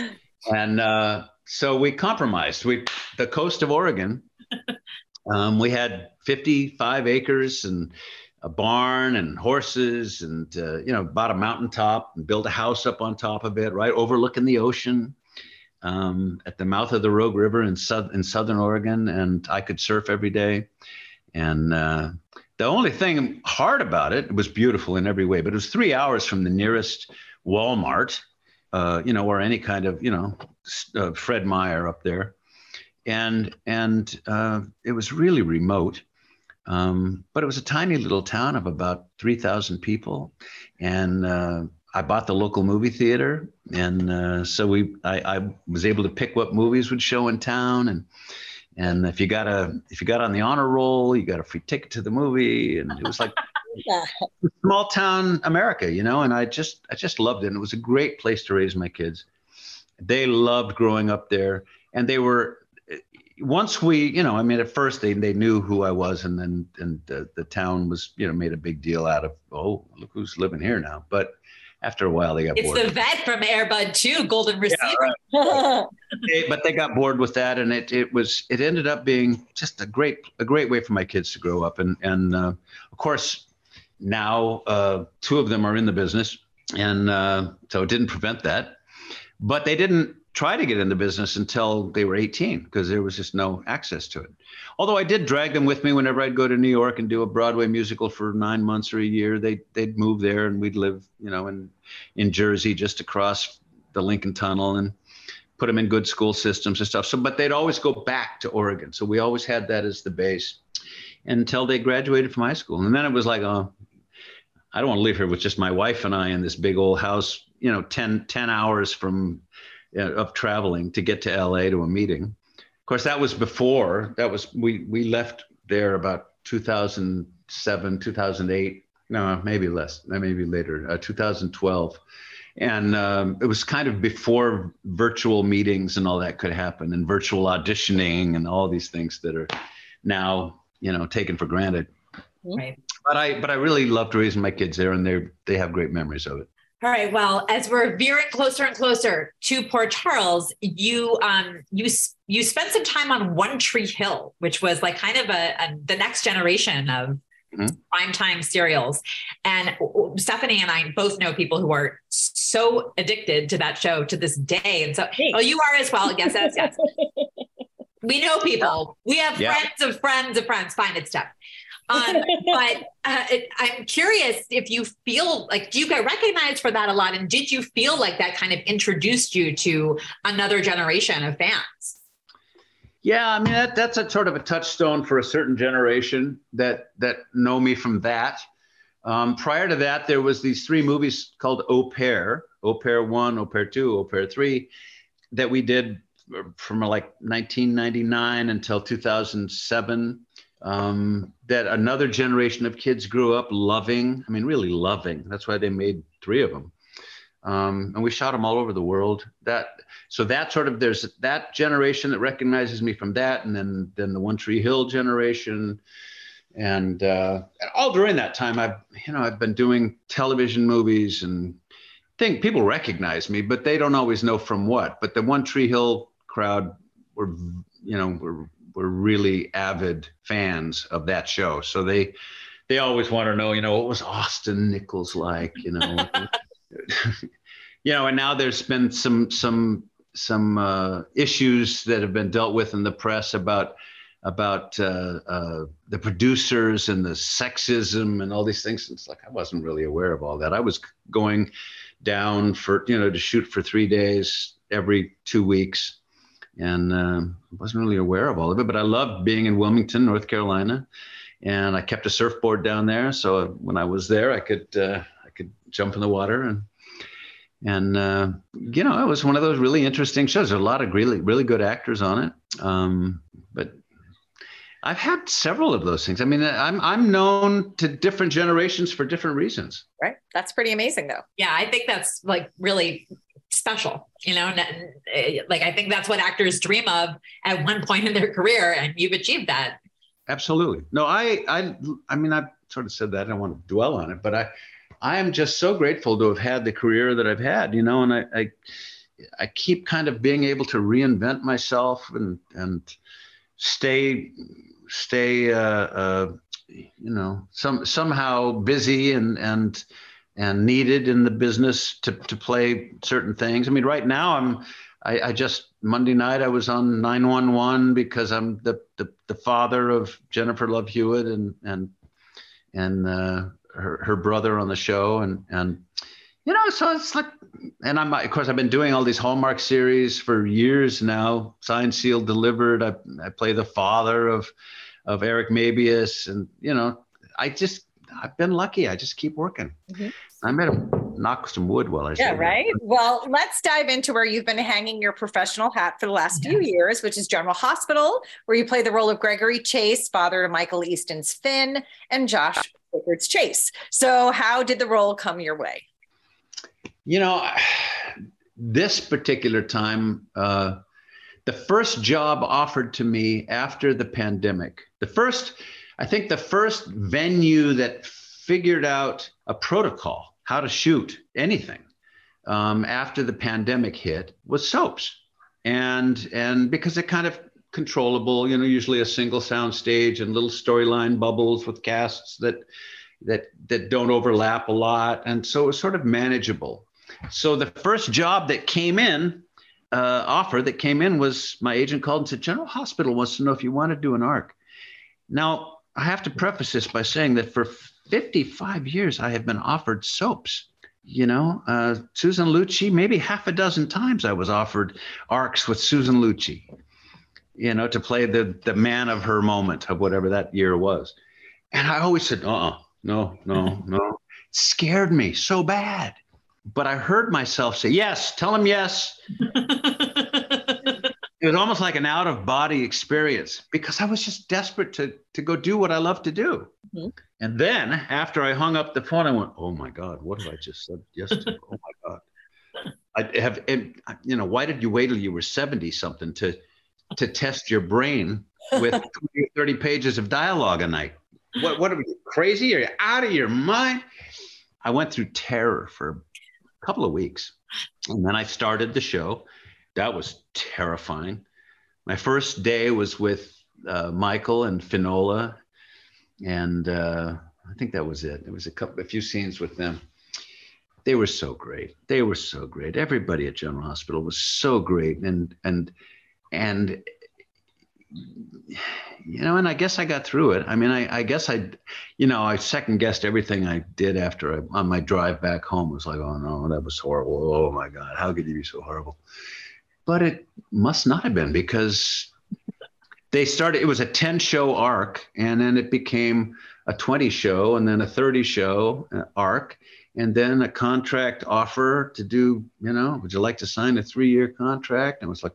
and uh, so we compromised. We the coast of Oregon. Um, we had 55 acres and a barn and horses and uh, you know bought a mountaintop and built a house up on top of it right overlooking the ocean um, at the mouth of the rogue river in, south, in southern oregon and i could surf every day. And uh, the only thing hard about it, it was beautiful in every way but it was three hours from the nearest walmart uh, you know or any kind of you know uh, fred meyer up there and and uh, it was really remote um, but it was a tiny little town of about 3,000 people. And uh, I bought the local movie theater. And uh, so we, I, I, was able to pick what movies would show in town. And, and if you got a, if you got on the honor roll, you got a free ticket to the movie. And it was like small town America, you know, and I just, I just loved it. And it was a great place to raise my kids. They loved growing up there and they were, once we, you know, I mean, at first they, they knew who I was, and then and the, the town was, you know, made a big deal out of, oh, look who's living here now. But after a while, they got it's bored. the vet from Air Bud too, Golden Receiver. Yeah, right. they, but they got bored with that, and it it was it ended up being just a great a great way for my kids to grow up, and and uh, of course now uh, two of them are in the business, and uh, so it didn't prevent that, but they didn't try to get in the business until they were 18 because there was just no access to it. Although I did drag them with me whenever I'd go to New York and do a Broadway musical for nine months or a year. They they'd move there and we'd live, you know, in in Jersey just across the Lincoln Tunnel and put them in good school systems and stuff. So, but they'd always go back to Oregon. So we always had that as the base until they graduated from high school. And then it was like, oh, I don't want to live here with just my wife and I in this big old house, you know, 10, 10 hours from of traveling to get to LA to a meeting. Of course, that was before that was we we left there about 2007, 2008. No, maybe less, maybe later, uh, 2012. And um, it was kind of before virtual meetings and all that could happen, and virtual auditioning and all these things that are now, you know, taken for granted. Right. But I, but I really loved raising my kids there, and they they have great memories of it. All right. Well, as we're veering closer and closer to Port Charles, you um you you spent some time on One Tree Hill, which was like kind of a, a the next generation of mm-hmm. primetime serials. And Stephanie and I both know people who are so addicted to that show to this day. And so, oh, you are as well. Yes, yes, yes. we know people. We have yeah. friends of friends of friends. Fine, it's Steph. Um, but uh, I'm curious if you feel like, do you get recognized for that a lot? And did you feel like that kind of introduced you to another generation of fans? Yeah, I mean that that's a sort of a touchstone for a certain generation that that know me from that. Um, prior to that, there was these three movies called Au Pair, Au Pair One, Au Pair Two, Au Pair Three, that we did from like 1999 until 2007 um, that another generation of kids grew up loving. I mean, really loving. That's why they made three of them. Um, and we shot them all over the world. That so that sort of there's that generation that recognizes me from that, and then then the One Tree Hill generation, and, uh, and all during that time, I've you know I've been doing television movies and think people recognize me, but they don't always know from what. But the One Tree Hill crowd were you know were were really avid fans of that show. So they they always want to know, you know, what was Austin Nichols like, you know. you know, and now there's been some some some uh, issues that have been dealt with in the press about about uh, uh, the producers and the sexism and all these things. It's like I wasn't really aware of all that. I was going down for you know to shoot for three days every two weeks and uh, wasn't really aware of all of it. But I loved being in Wilmington, North Carolina, and I kept a surfboard down there. So when I was there, I could uh, I could jump in the water and and uh, you know it was one of those really interesting shows. There are a lot of really really good actors on it. Um, but I've had several of those things. I mean, I'm I'm known to different generations for different reasons. Right. That's pretty amazing, though. Yeah, I think that's like really special. You know, like I think that's what actors dream of at one point in their career, and you've achieved that. Absolutely. No, I I I mean, I sort of said that. I don't want to dwell on it, but I I am just so grateful to have had the career that I've had. You know, and I I, I keep kind of being able to reinvent myself and and stay stay uh, uh, you know some somehow busy and and and needed in the business to to play certain things. I mean, right now I'm I, I just Monday night I was on 911 because I'm the the, the father of Jennifer Love Hewitt and and and uh, her her brother on the show and and you know so it's like and I'm of course I've been doing all these Hallmark series for years now. Signed, sealed, delivered. I I play the father of of Eric Mabius, and you know, I just I've been lucky. I just keep working. Mm-hmm. I made him knock some wood while I yeah right. That. Well, let's dive into where you've been hanging your professional hat for the last yeah. few years, which is General Hospital, where you play the role of Gregory Chase, father to Michael Easton's Finn, and Josh Swickard's Chase. So, how did the role come your way? You know, this particular time. Uh, the first job offered to me after the pandemic, the first, I think the first venue that figured out a protocol, how to shoot anything um, after the pandemic hit was soaps. And, and because it kind of controllable, you know, usually a single sound stage and little storyline bubbles with casts that, that, that don't overlap a lot. And so it was sort of manageable. So the first job that came in uh, offer that came in was my agent called and said, General Hospital wants to know if you want to do an arc. Now, I have to preface this by saying that for 55 years, I have been offered soaps. You know, uh, Susan Lucci, maybe half a dozen times I was offered arcs with Susan Lucci, you know, to play the, the man of her moment of whatever that year was. And I always said, uh uh no, no, no. It scared me so bad but I heard myself say, yes, tell him yes. it was almost like an out of body experience because I was just desperate to, to go do what I love to do. Mm-hmm. And then after I hung up the phone, I went, oh my God, what have I just said yes oh my God. I have, and, you know, why did you wait till you were 70 something to, to test your brain with 20 30 pages of dialogue a night? What, what are you crazy? Are you out of your mind? I went through terror for a couple of weeks. And then I started the show. That was terrifying. My first day was with uh, Michael and Finola, and uh, I think that was it. There was a couple, a few scenes with them. They were so great. They were so great. Everybody at General Hospital was so great, and and and you know, and I guess I got through it. I mean, I, I guess I, you know, I second guessed everything I did after I, on my drive back home. It was like, oh no, that was horrible. Oh my God, how could you be so horrible? But it must not have been because they started, it was a 10 show arc and then it became a 20 show and then a 30 show uh, arc and then a contract offer to do, you know, would you like to sign a three year contract? And it was like,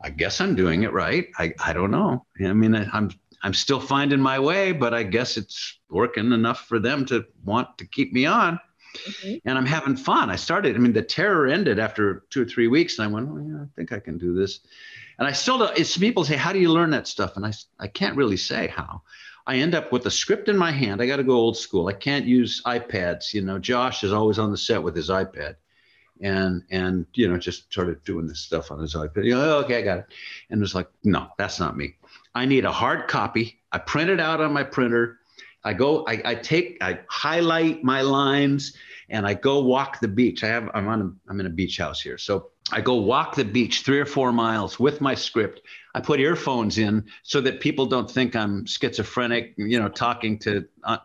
I guess I'm doing it right. I, I don't know. I mean, I, I'm I'm still finding my way, but I guess it's working enough for them to want to keep me on. Mm-hmm. And I'm having fun. I started, I mean, the terror ended after two or three weeks, and I went, oh, yeah, I think I can do this. And I still don't, it's people say, How do you learn that stuff? And I, I can't really say how. I end up with a script in my hand. I got to go old school. I can't use iPads. You know, Josh is always on the set with his iPad and and you know just started doing this stuff on his iPad. You know, oh, okay, I got it. And it was like, no, that's not me. I need a hard copy. I print it out on my printer. I go, I, I take, I highlight my lines, and I go walk the beach. I have, I'm on, a, I'm in a beach house here, so I go walk the beach three or four miles with my script. I put earphones in so that people don't think I'm schizophrenic, you know, talking to. Uh,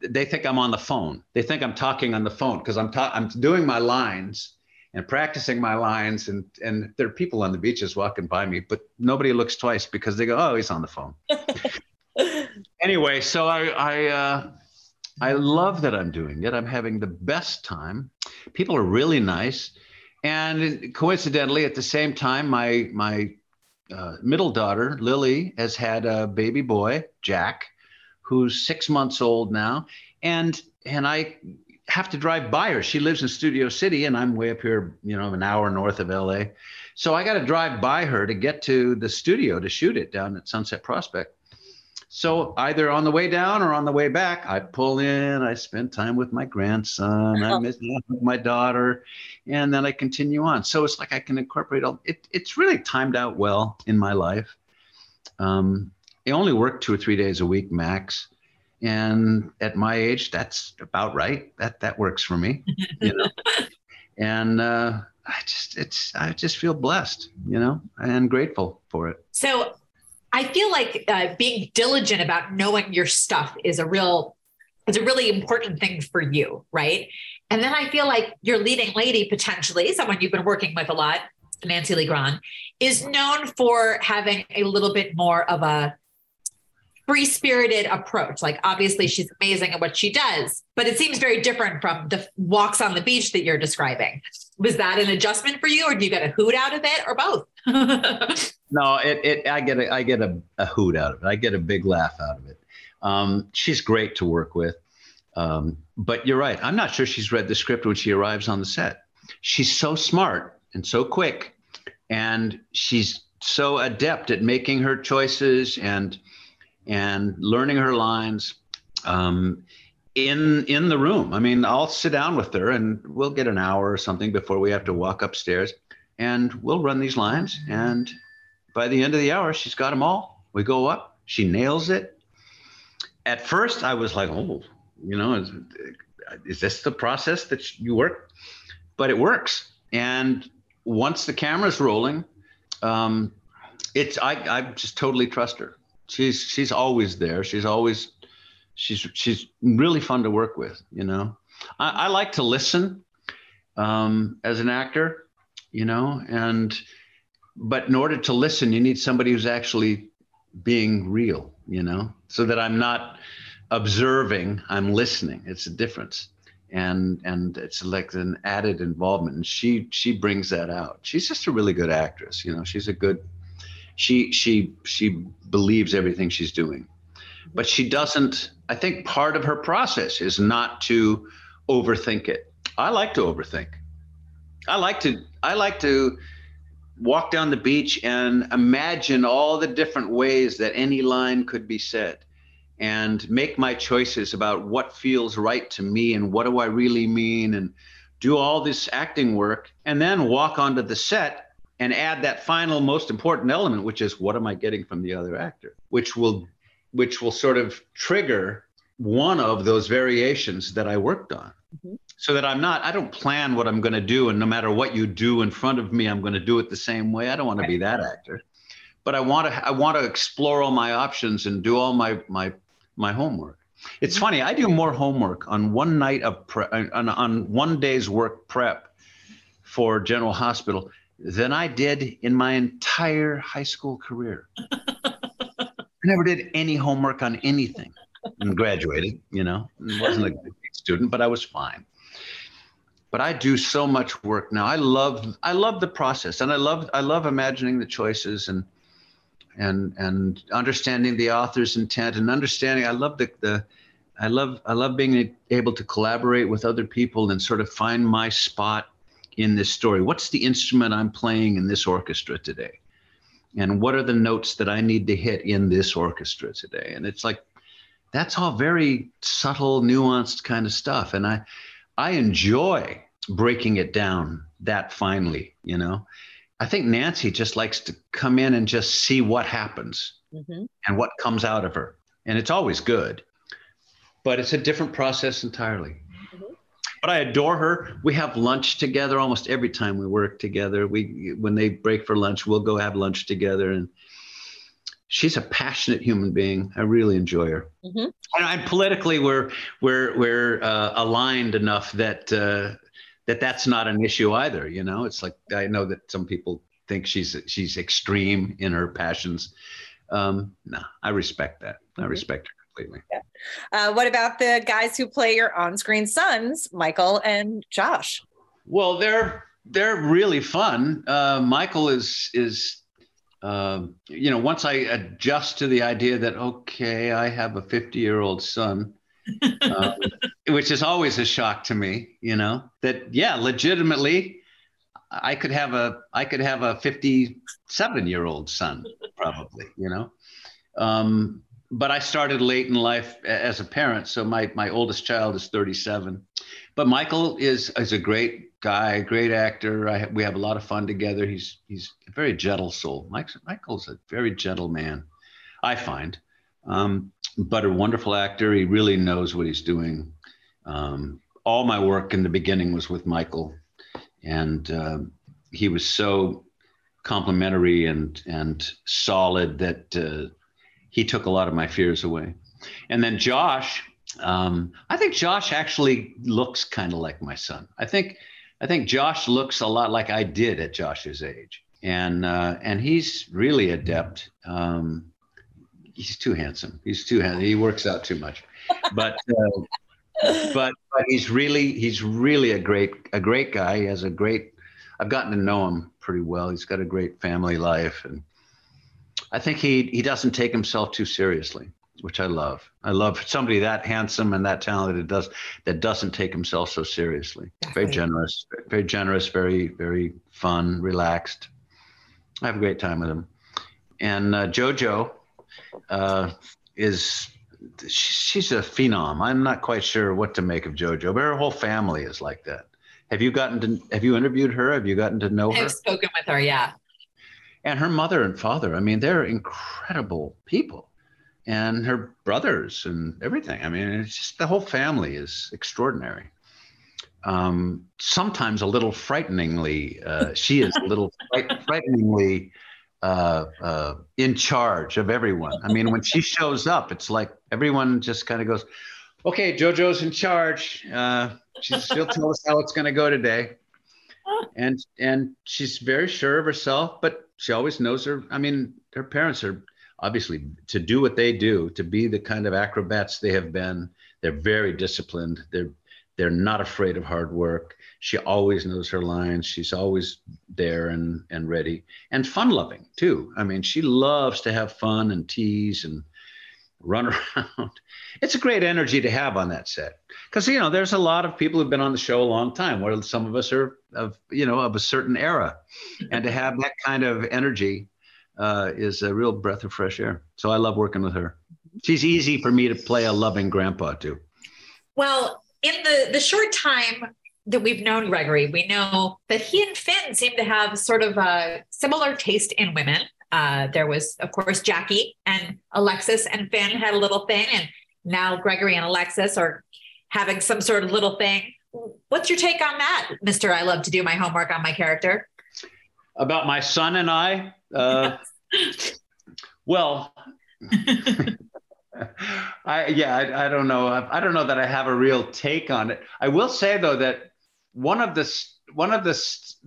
they think I'm on the phone. They think I'm talking on the phone because I'm ta- I'm doing my lines and practicing my lines and and there are people on the beaches walking by me but nobody looks twice because they go oh he's on the phone anyway, so I I uh, I love that I'm doing it. I'm having the best time. People are really nice, and coincidentally, at the same time, my my uh, middle daughter Lily has had a baby boy, Jack, who's six months old now, and and I have to drive by her. She lives in Studio City, and I'm way up here, you know, an hour north of LA. So I got to drive by her to get to the studio to shoot it down at Sunset Prospect. So either on the way down or on the way back, I pull in, I spend time with my grandson, I miss my daughter, and then I continue on. So it's like I can incorporate all. It, it's really timed out well in my life. Um, I only work two or three days a week max, and at my age, that's about right. That that works for me, you know. and uh, I just it's I just feel blessed, you know, and grateful for it. So I feel like uh, being diligent about knowing your stuff is a real is a really important thing for you, right? And then I feel like your leading lady, potentially someone you've been working with a lot, Nancy Lee Grahn, is known for having a little bit more of a free spirited approach. Like, obviously, she's amazing at what she does, but it seems very different from the walks on the beach that you're describing. Was that an adjustment for you, or do you get a hoot out of it, or both? no, it, it, I get a, I get a, a, hoot out of it. I get a big laugh out of it. Um, she's great to work with. Um, but you're right. I'm not sure she's read the script when she arrives on the set. She's so smart and so quick, and she's so adept at making her choices and and learning her lines um, in in the room. I mean, I'll sit down with her and we'll get an hour or something before we have to walk upstairs, and we'll run these lines. And by the end of the hour, she's got them all. We go up, she nails it. At first, I was like, oh, you know, is, is this the process that you work? But it works. And once the camera's rolling, um, it's I, I just totally trust her she's she's always there. She's always she's she's really fun to work with. You know, I, I like to listen um, as an actor. You know, and but in order to listen, you need somebody who's actually being real. You know, so that I'm not observing, I'm listening. It's a difference. And and it's like an added involvement. And she she brings that out. She's just a really good actress, you know. She's a good she she she believes everything she's doing but she doesn't i think part of her process is not to overthink it. I like to overthink. I like to i like to walk down the beach and imagine all the different ways that any line could be said and make my choices about what feels right to me and what do i really mean and do all this acting work and then walk onto the set and add that final most important element which is what am i getting from the other actor which will which will sort of trigger one of those variations that i worked on mm-hmm. so that i'm not i don't plan what i'm going to do and no matter what you do in front of me i'm going to do it the same way i don't want to be that actor but i want to i want to explore all my options and do all my my my homework it's mm-hmm. funny i do more homework on one night of prep on, on one day's work prep for general hospital than I did in my entire high school career. I never did any homework on anything and graduated, you know, wasn't a good student, but I was fine. But I do so much work now. I love I love the process and I love I love imagining the choices and and and understanding the author's intent and understanding I love the the I love I love being able to collaborate with other people and sort of find my spot in this story? What's the instrument I'm playing in this orchestra today? And what are the notes that I need to hit in this orchestra today? And it's like, that's all very subtle, nuanced kind of stuff. And I, I enjoy breaking it down that finely, you know. I think Nancy just likes to come in and just see what happens mm-hmm. and what comes out of her. And it's always good, but it's a different process entirely but I adore her. We have lunch together almost every time we work together. We when they break for lunch, we'll go have lunch together, and she's a passionate human being. I really enjoy her. Mm-hmm. And, politically, we're we're we're uh, aligned enough that uh, that that's not an issue either. You know, it's like I know that some people think she's she's extreme in her passions. Um, no, I respect that. I mm-hmm. respect her. Completely. Yeah. Uh, what about the guys who play your on-screen sons, Michael and Josh? Well, they're they're really fun. Uh, Michael is is uh, you know once I adjust to the idea that okay, I have a 50 year old son. um, which is always a shock to me, you know, that yeah, legitimately I could have a I could have a 57 year old son probably, you know. Um, but I started late in life as a parent, so my my oldest child is 37. But Michael is is a great guy, great actor. I, we have a lot of fun together. He's he's a very gentle soul. Mike's, Michael's a very gentle man, I find, um, but a wonderful actor. He really knows what he's doing. Um, all my work in the beginning was with Michael and uh, he was so complimentary and and solid that uh, he took a lot of my fears away. And then Josh, um, I think Josh actually looks kind of like my son. I think I think Josh looks a lot like I did at Josh's age, and uh, and he's really adept. Um, he's too handsome. He's too handsome. He works out too much, but. Uh, but but he's really he's really a great a great guy. He has a great. I've gotten to know him pretty well. He's got a great family life, and I think he he doesn't take himself too seriously, which I love. I love somebody that handsome and that talented does that doesn't take himself so seriously. Very generous, very generous, very very fun, relaxed. I have a great time with him, and uh, JoJo uh, is she's a phenom. I'm not quite sure what to make of JoJo, but her whole family is like that. Have you gotten to have you interviewed her? Have you gotten to know her? I've spoken with her, yeah. And her mother and father, I mean, they're incredible people. And her brothers and everything. I mean, it's just the whole family is extraordinary. Um, sometimes a little frighteningly, uh, she is a little fright- frighteningly uh, uh, in charge of everyone. I mean, when she shows up, it's like everyone just kind of goes, "Okay, JoJo's in charge. Uh, she'll tell us how it's going to go today." And and she's very sure of herself, but she always knows her. I mean, her parents are obviously to do what they do, to be the kind of acrobats they have been. They're very disciplined. They're they're not afraid of hard work. She always knows her lines. She's always there and, and ready and fun loving too. I mean, she loves to have fun and tease and run around. It's a great energy to have on that set because you know there's a lot of people who've been on the show a long time. Where some of us are of you know of a certain era, and to have that kind of energy uh, is a real breath of fresh air. So I love working with her. She's easy for me to play a loving grandpa to. Well, in the the short time that we've known Gregory, we know that he and Finn seem to have sort of a similar taste in women. Uh, there was, of course, Jackie and Alexis and Finn had a little thing, and now Gregory and Alexis are having some sort of little thing. What's your take on that, Mister? I love to do my homework on my character. About my son and I. Uh. Well. I yeah, I, I, don't know. I, I, don't know that I have a real take on it. I will say though that one of the one of the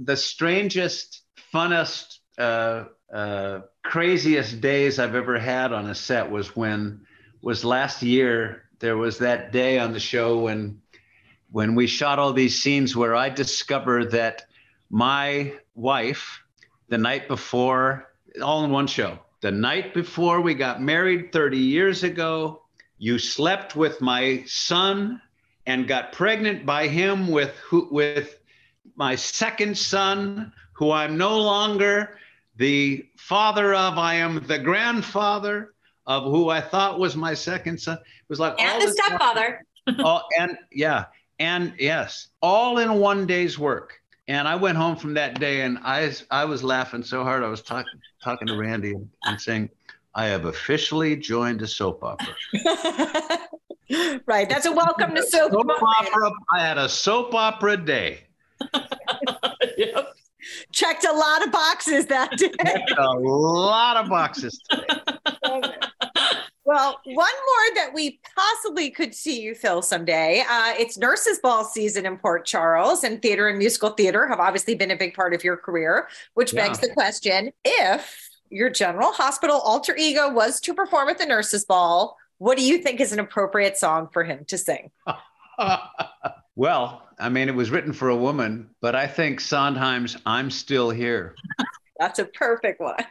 the strangest, funnest, uh, uh, craziest days I've ever had on a set was when was last year. There was that day on the show when when we shot all these scenes where I discovered that my wife, the night before, all in one show, the night before we got married 30 years ago, you slept with my son and got pregnant by him with who, with my second son, who I'm no longer the father of. I am the grandfather of who I thought was my second son. It was like and the stepfather. oh, and yeah, and yes, all in one day's work. And I went home from that day and I, I was laughing so hard. I was talking, talking to Randi and saying, I have officially joined a soap opera. right. That's a welcome to soap, soap opera. I had a soap opera day. yep. Checked a lot of boxes that day. Checked a lot of boxes today. Well, one more that we possibly could see you fill someday. Uh, it's Nurses Ball season in Port Charles, and theater and musical theater have obviously been a big part of your career, which yeah. begs the question if your general hospital alter ego was to perform at the Nurses Ball, what do you think is an appropriate song for him to sing? well, I mean, it was written for a woman, but I think Sondheim's I'm Still Here. That's a perfect one.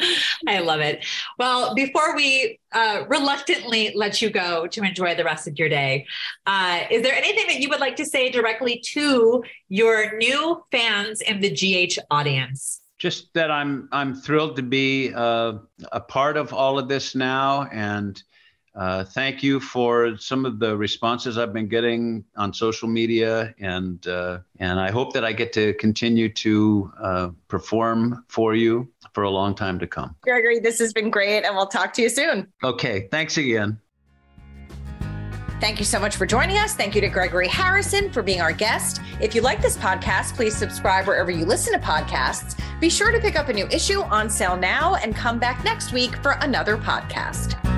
I love it. Well, before we uh, reluctantly let you go to enjoy the rest of your day, uh, is there anything that you would like to say directly to your new fans in the GH audience? Just that I'm I'm thrilled to be uh, a part of all of this now, and uh, thank you for some of the responses I've been getting on social media, and uh, and I hope that I get to continue to uh, perform for you for a long time to come. Gregory, this has been great, and we'll talk to you soon. Okay, thanks again. Thank you so much for joining us. Thank you to Gregory Harrison for being our guest. If you like this podcast, please subscribe wherever you listen to podcasts. Be sure to pick up a new issue on sale now and come back next week for another podcast.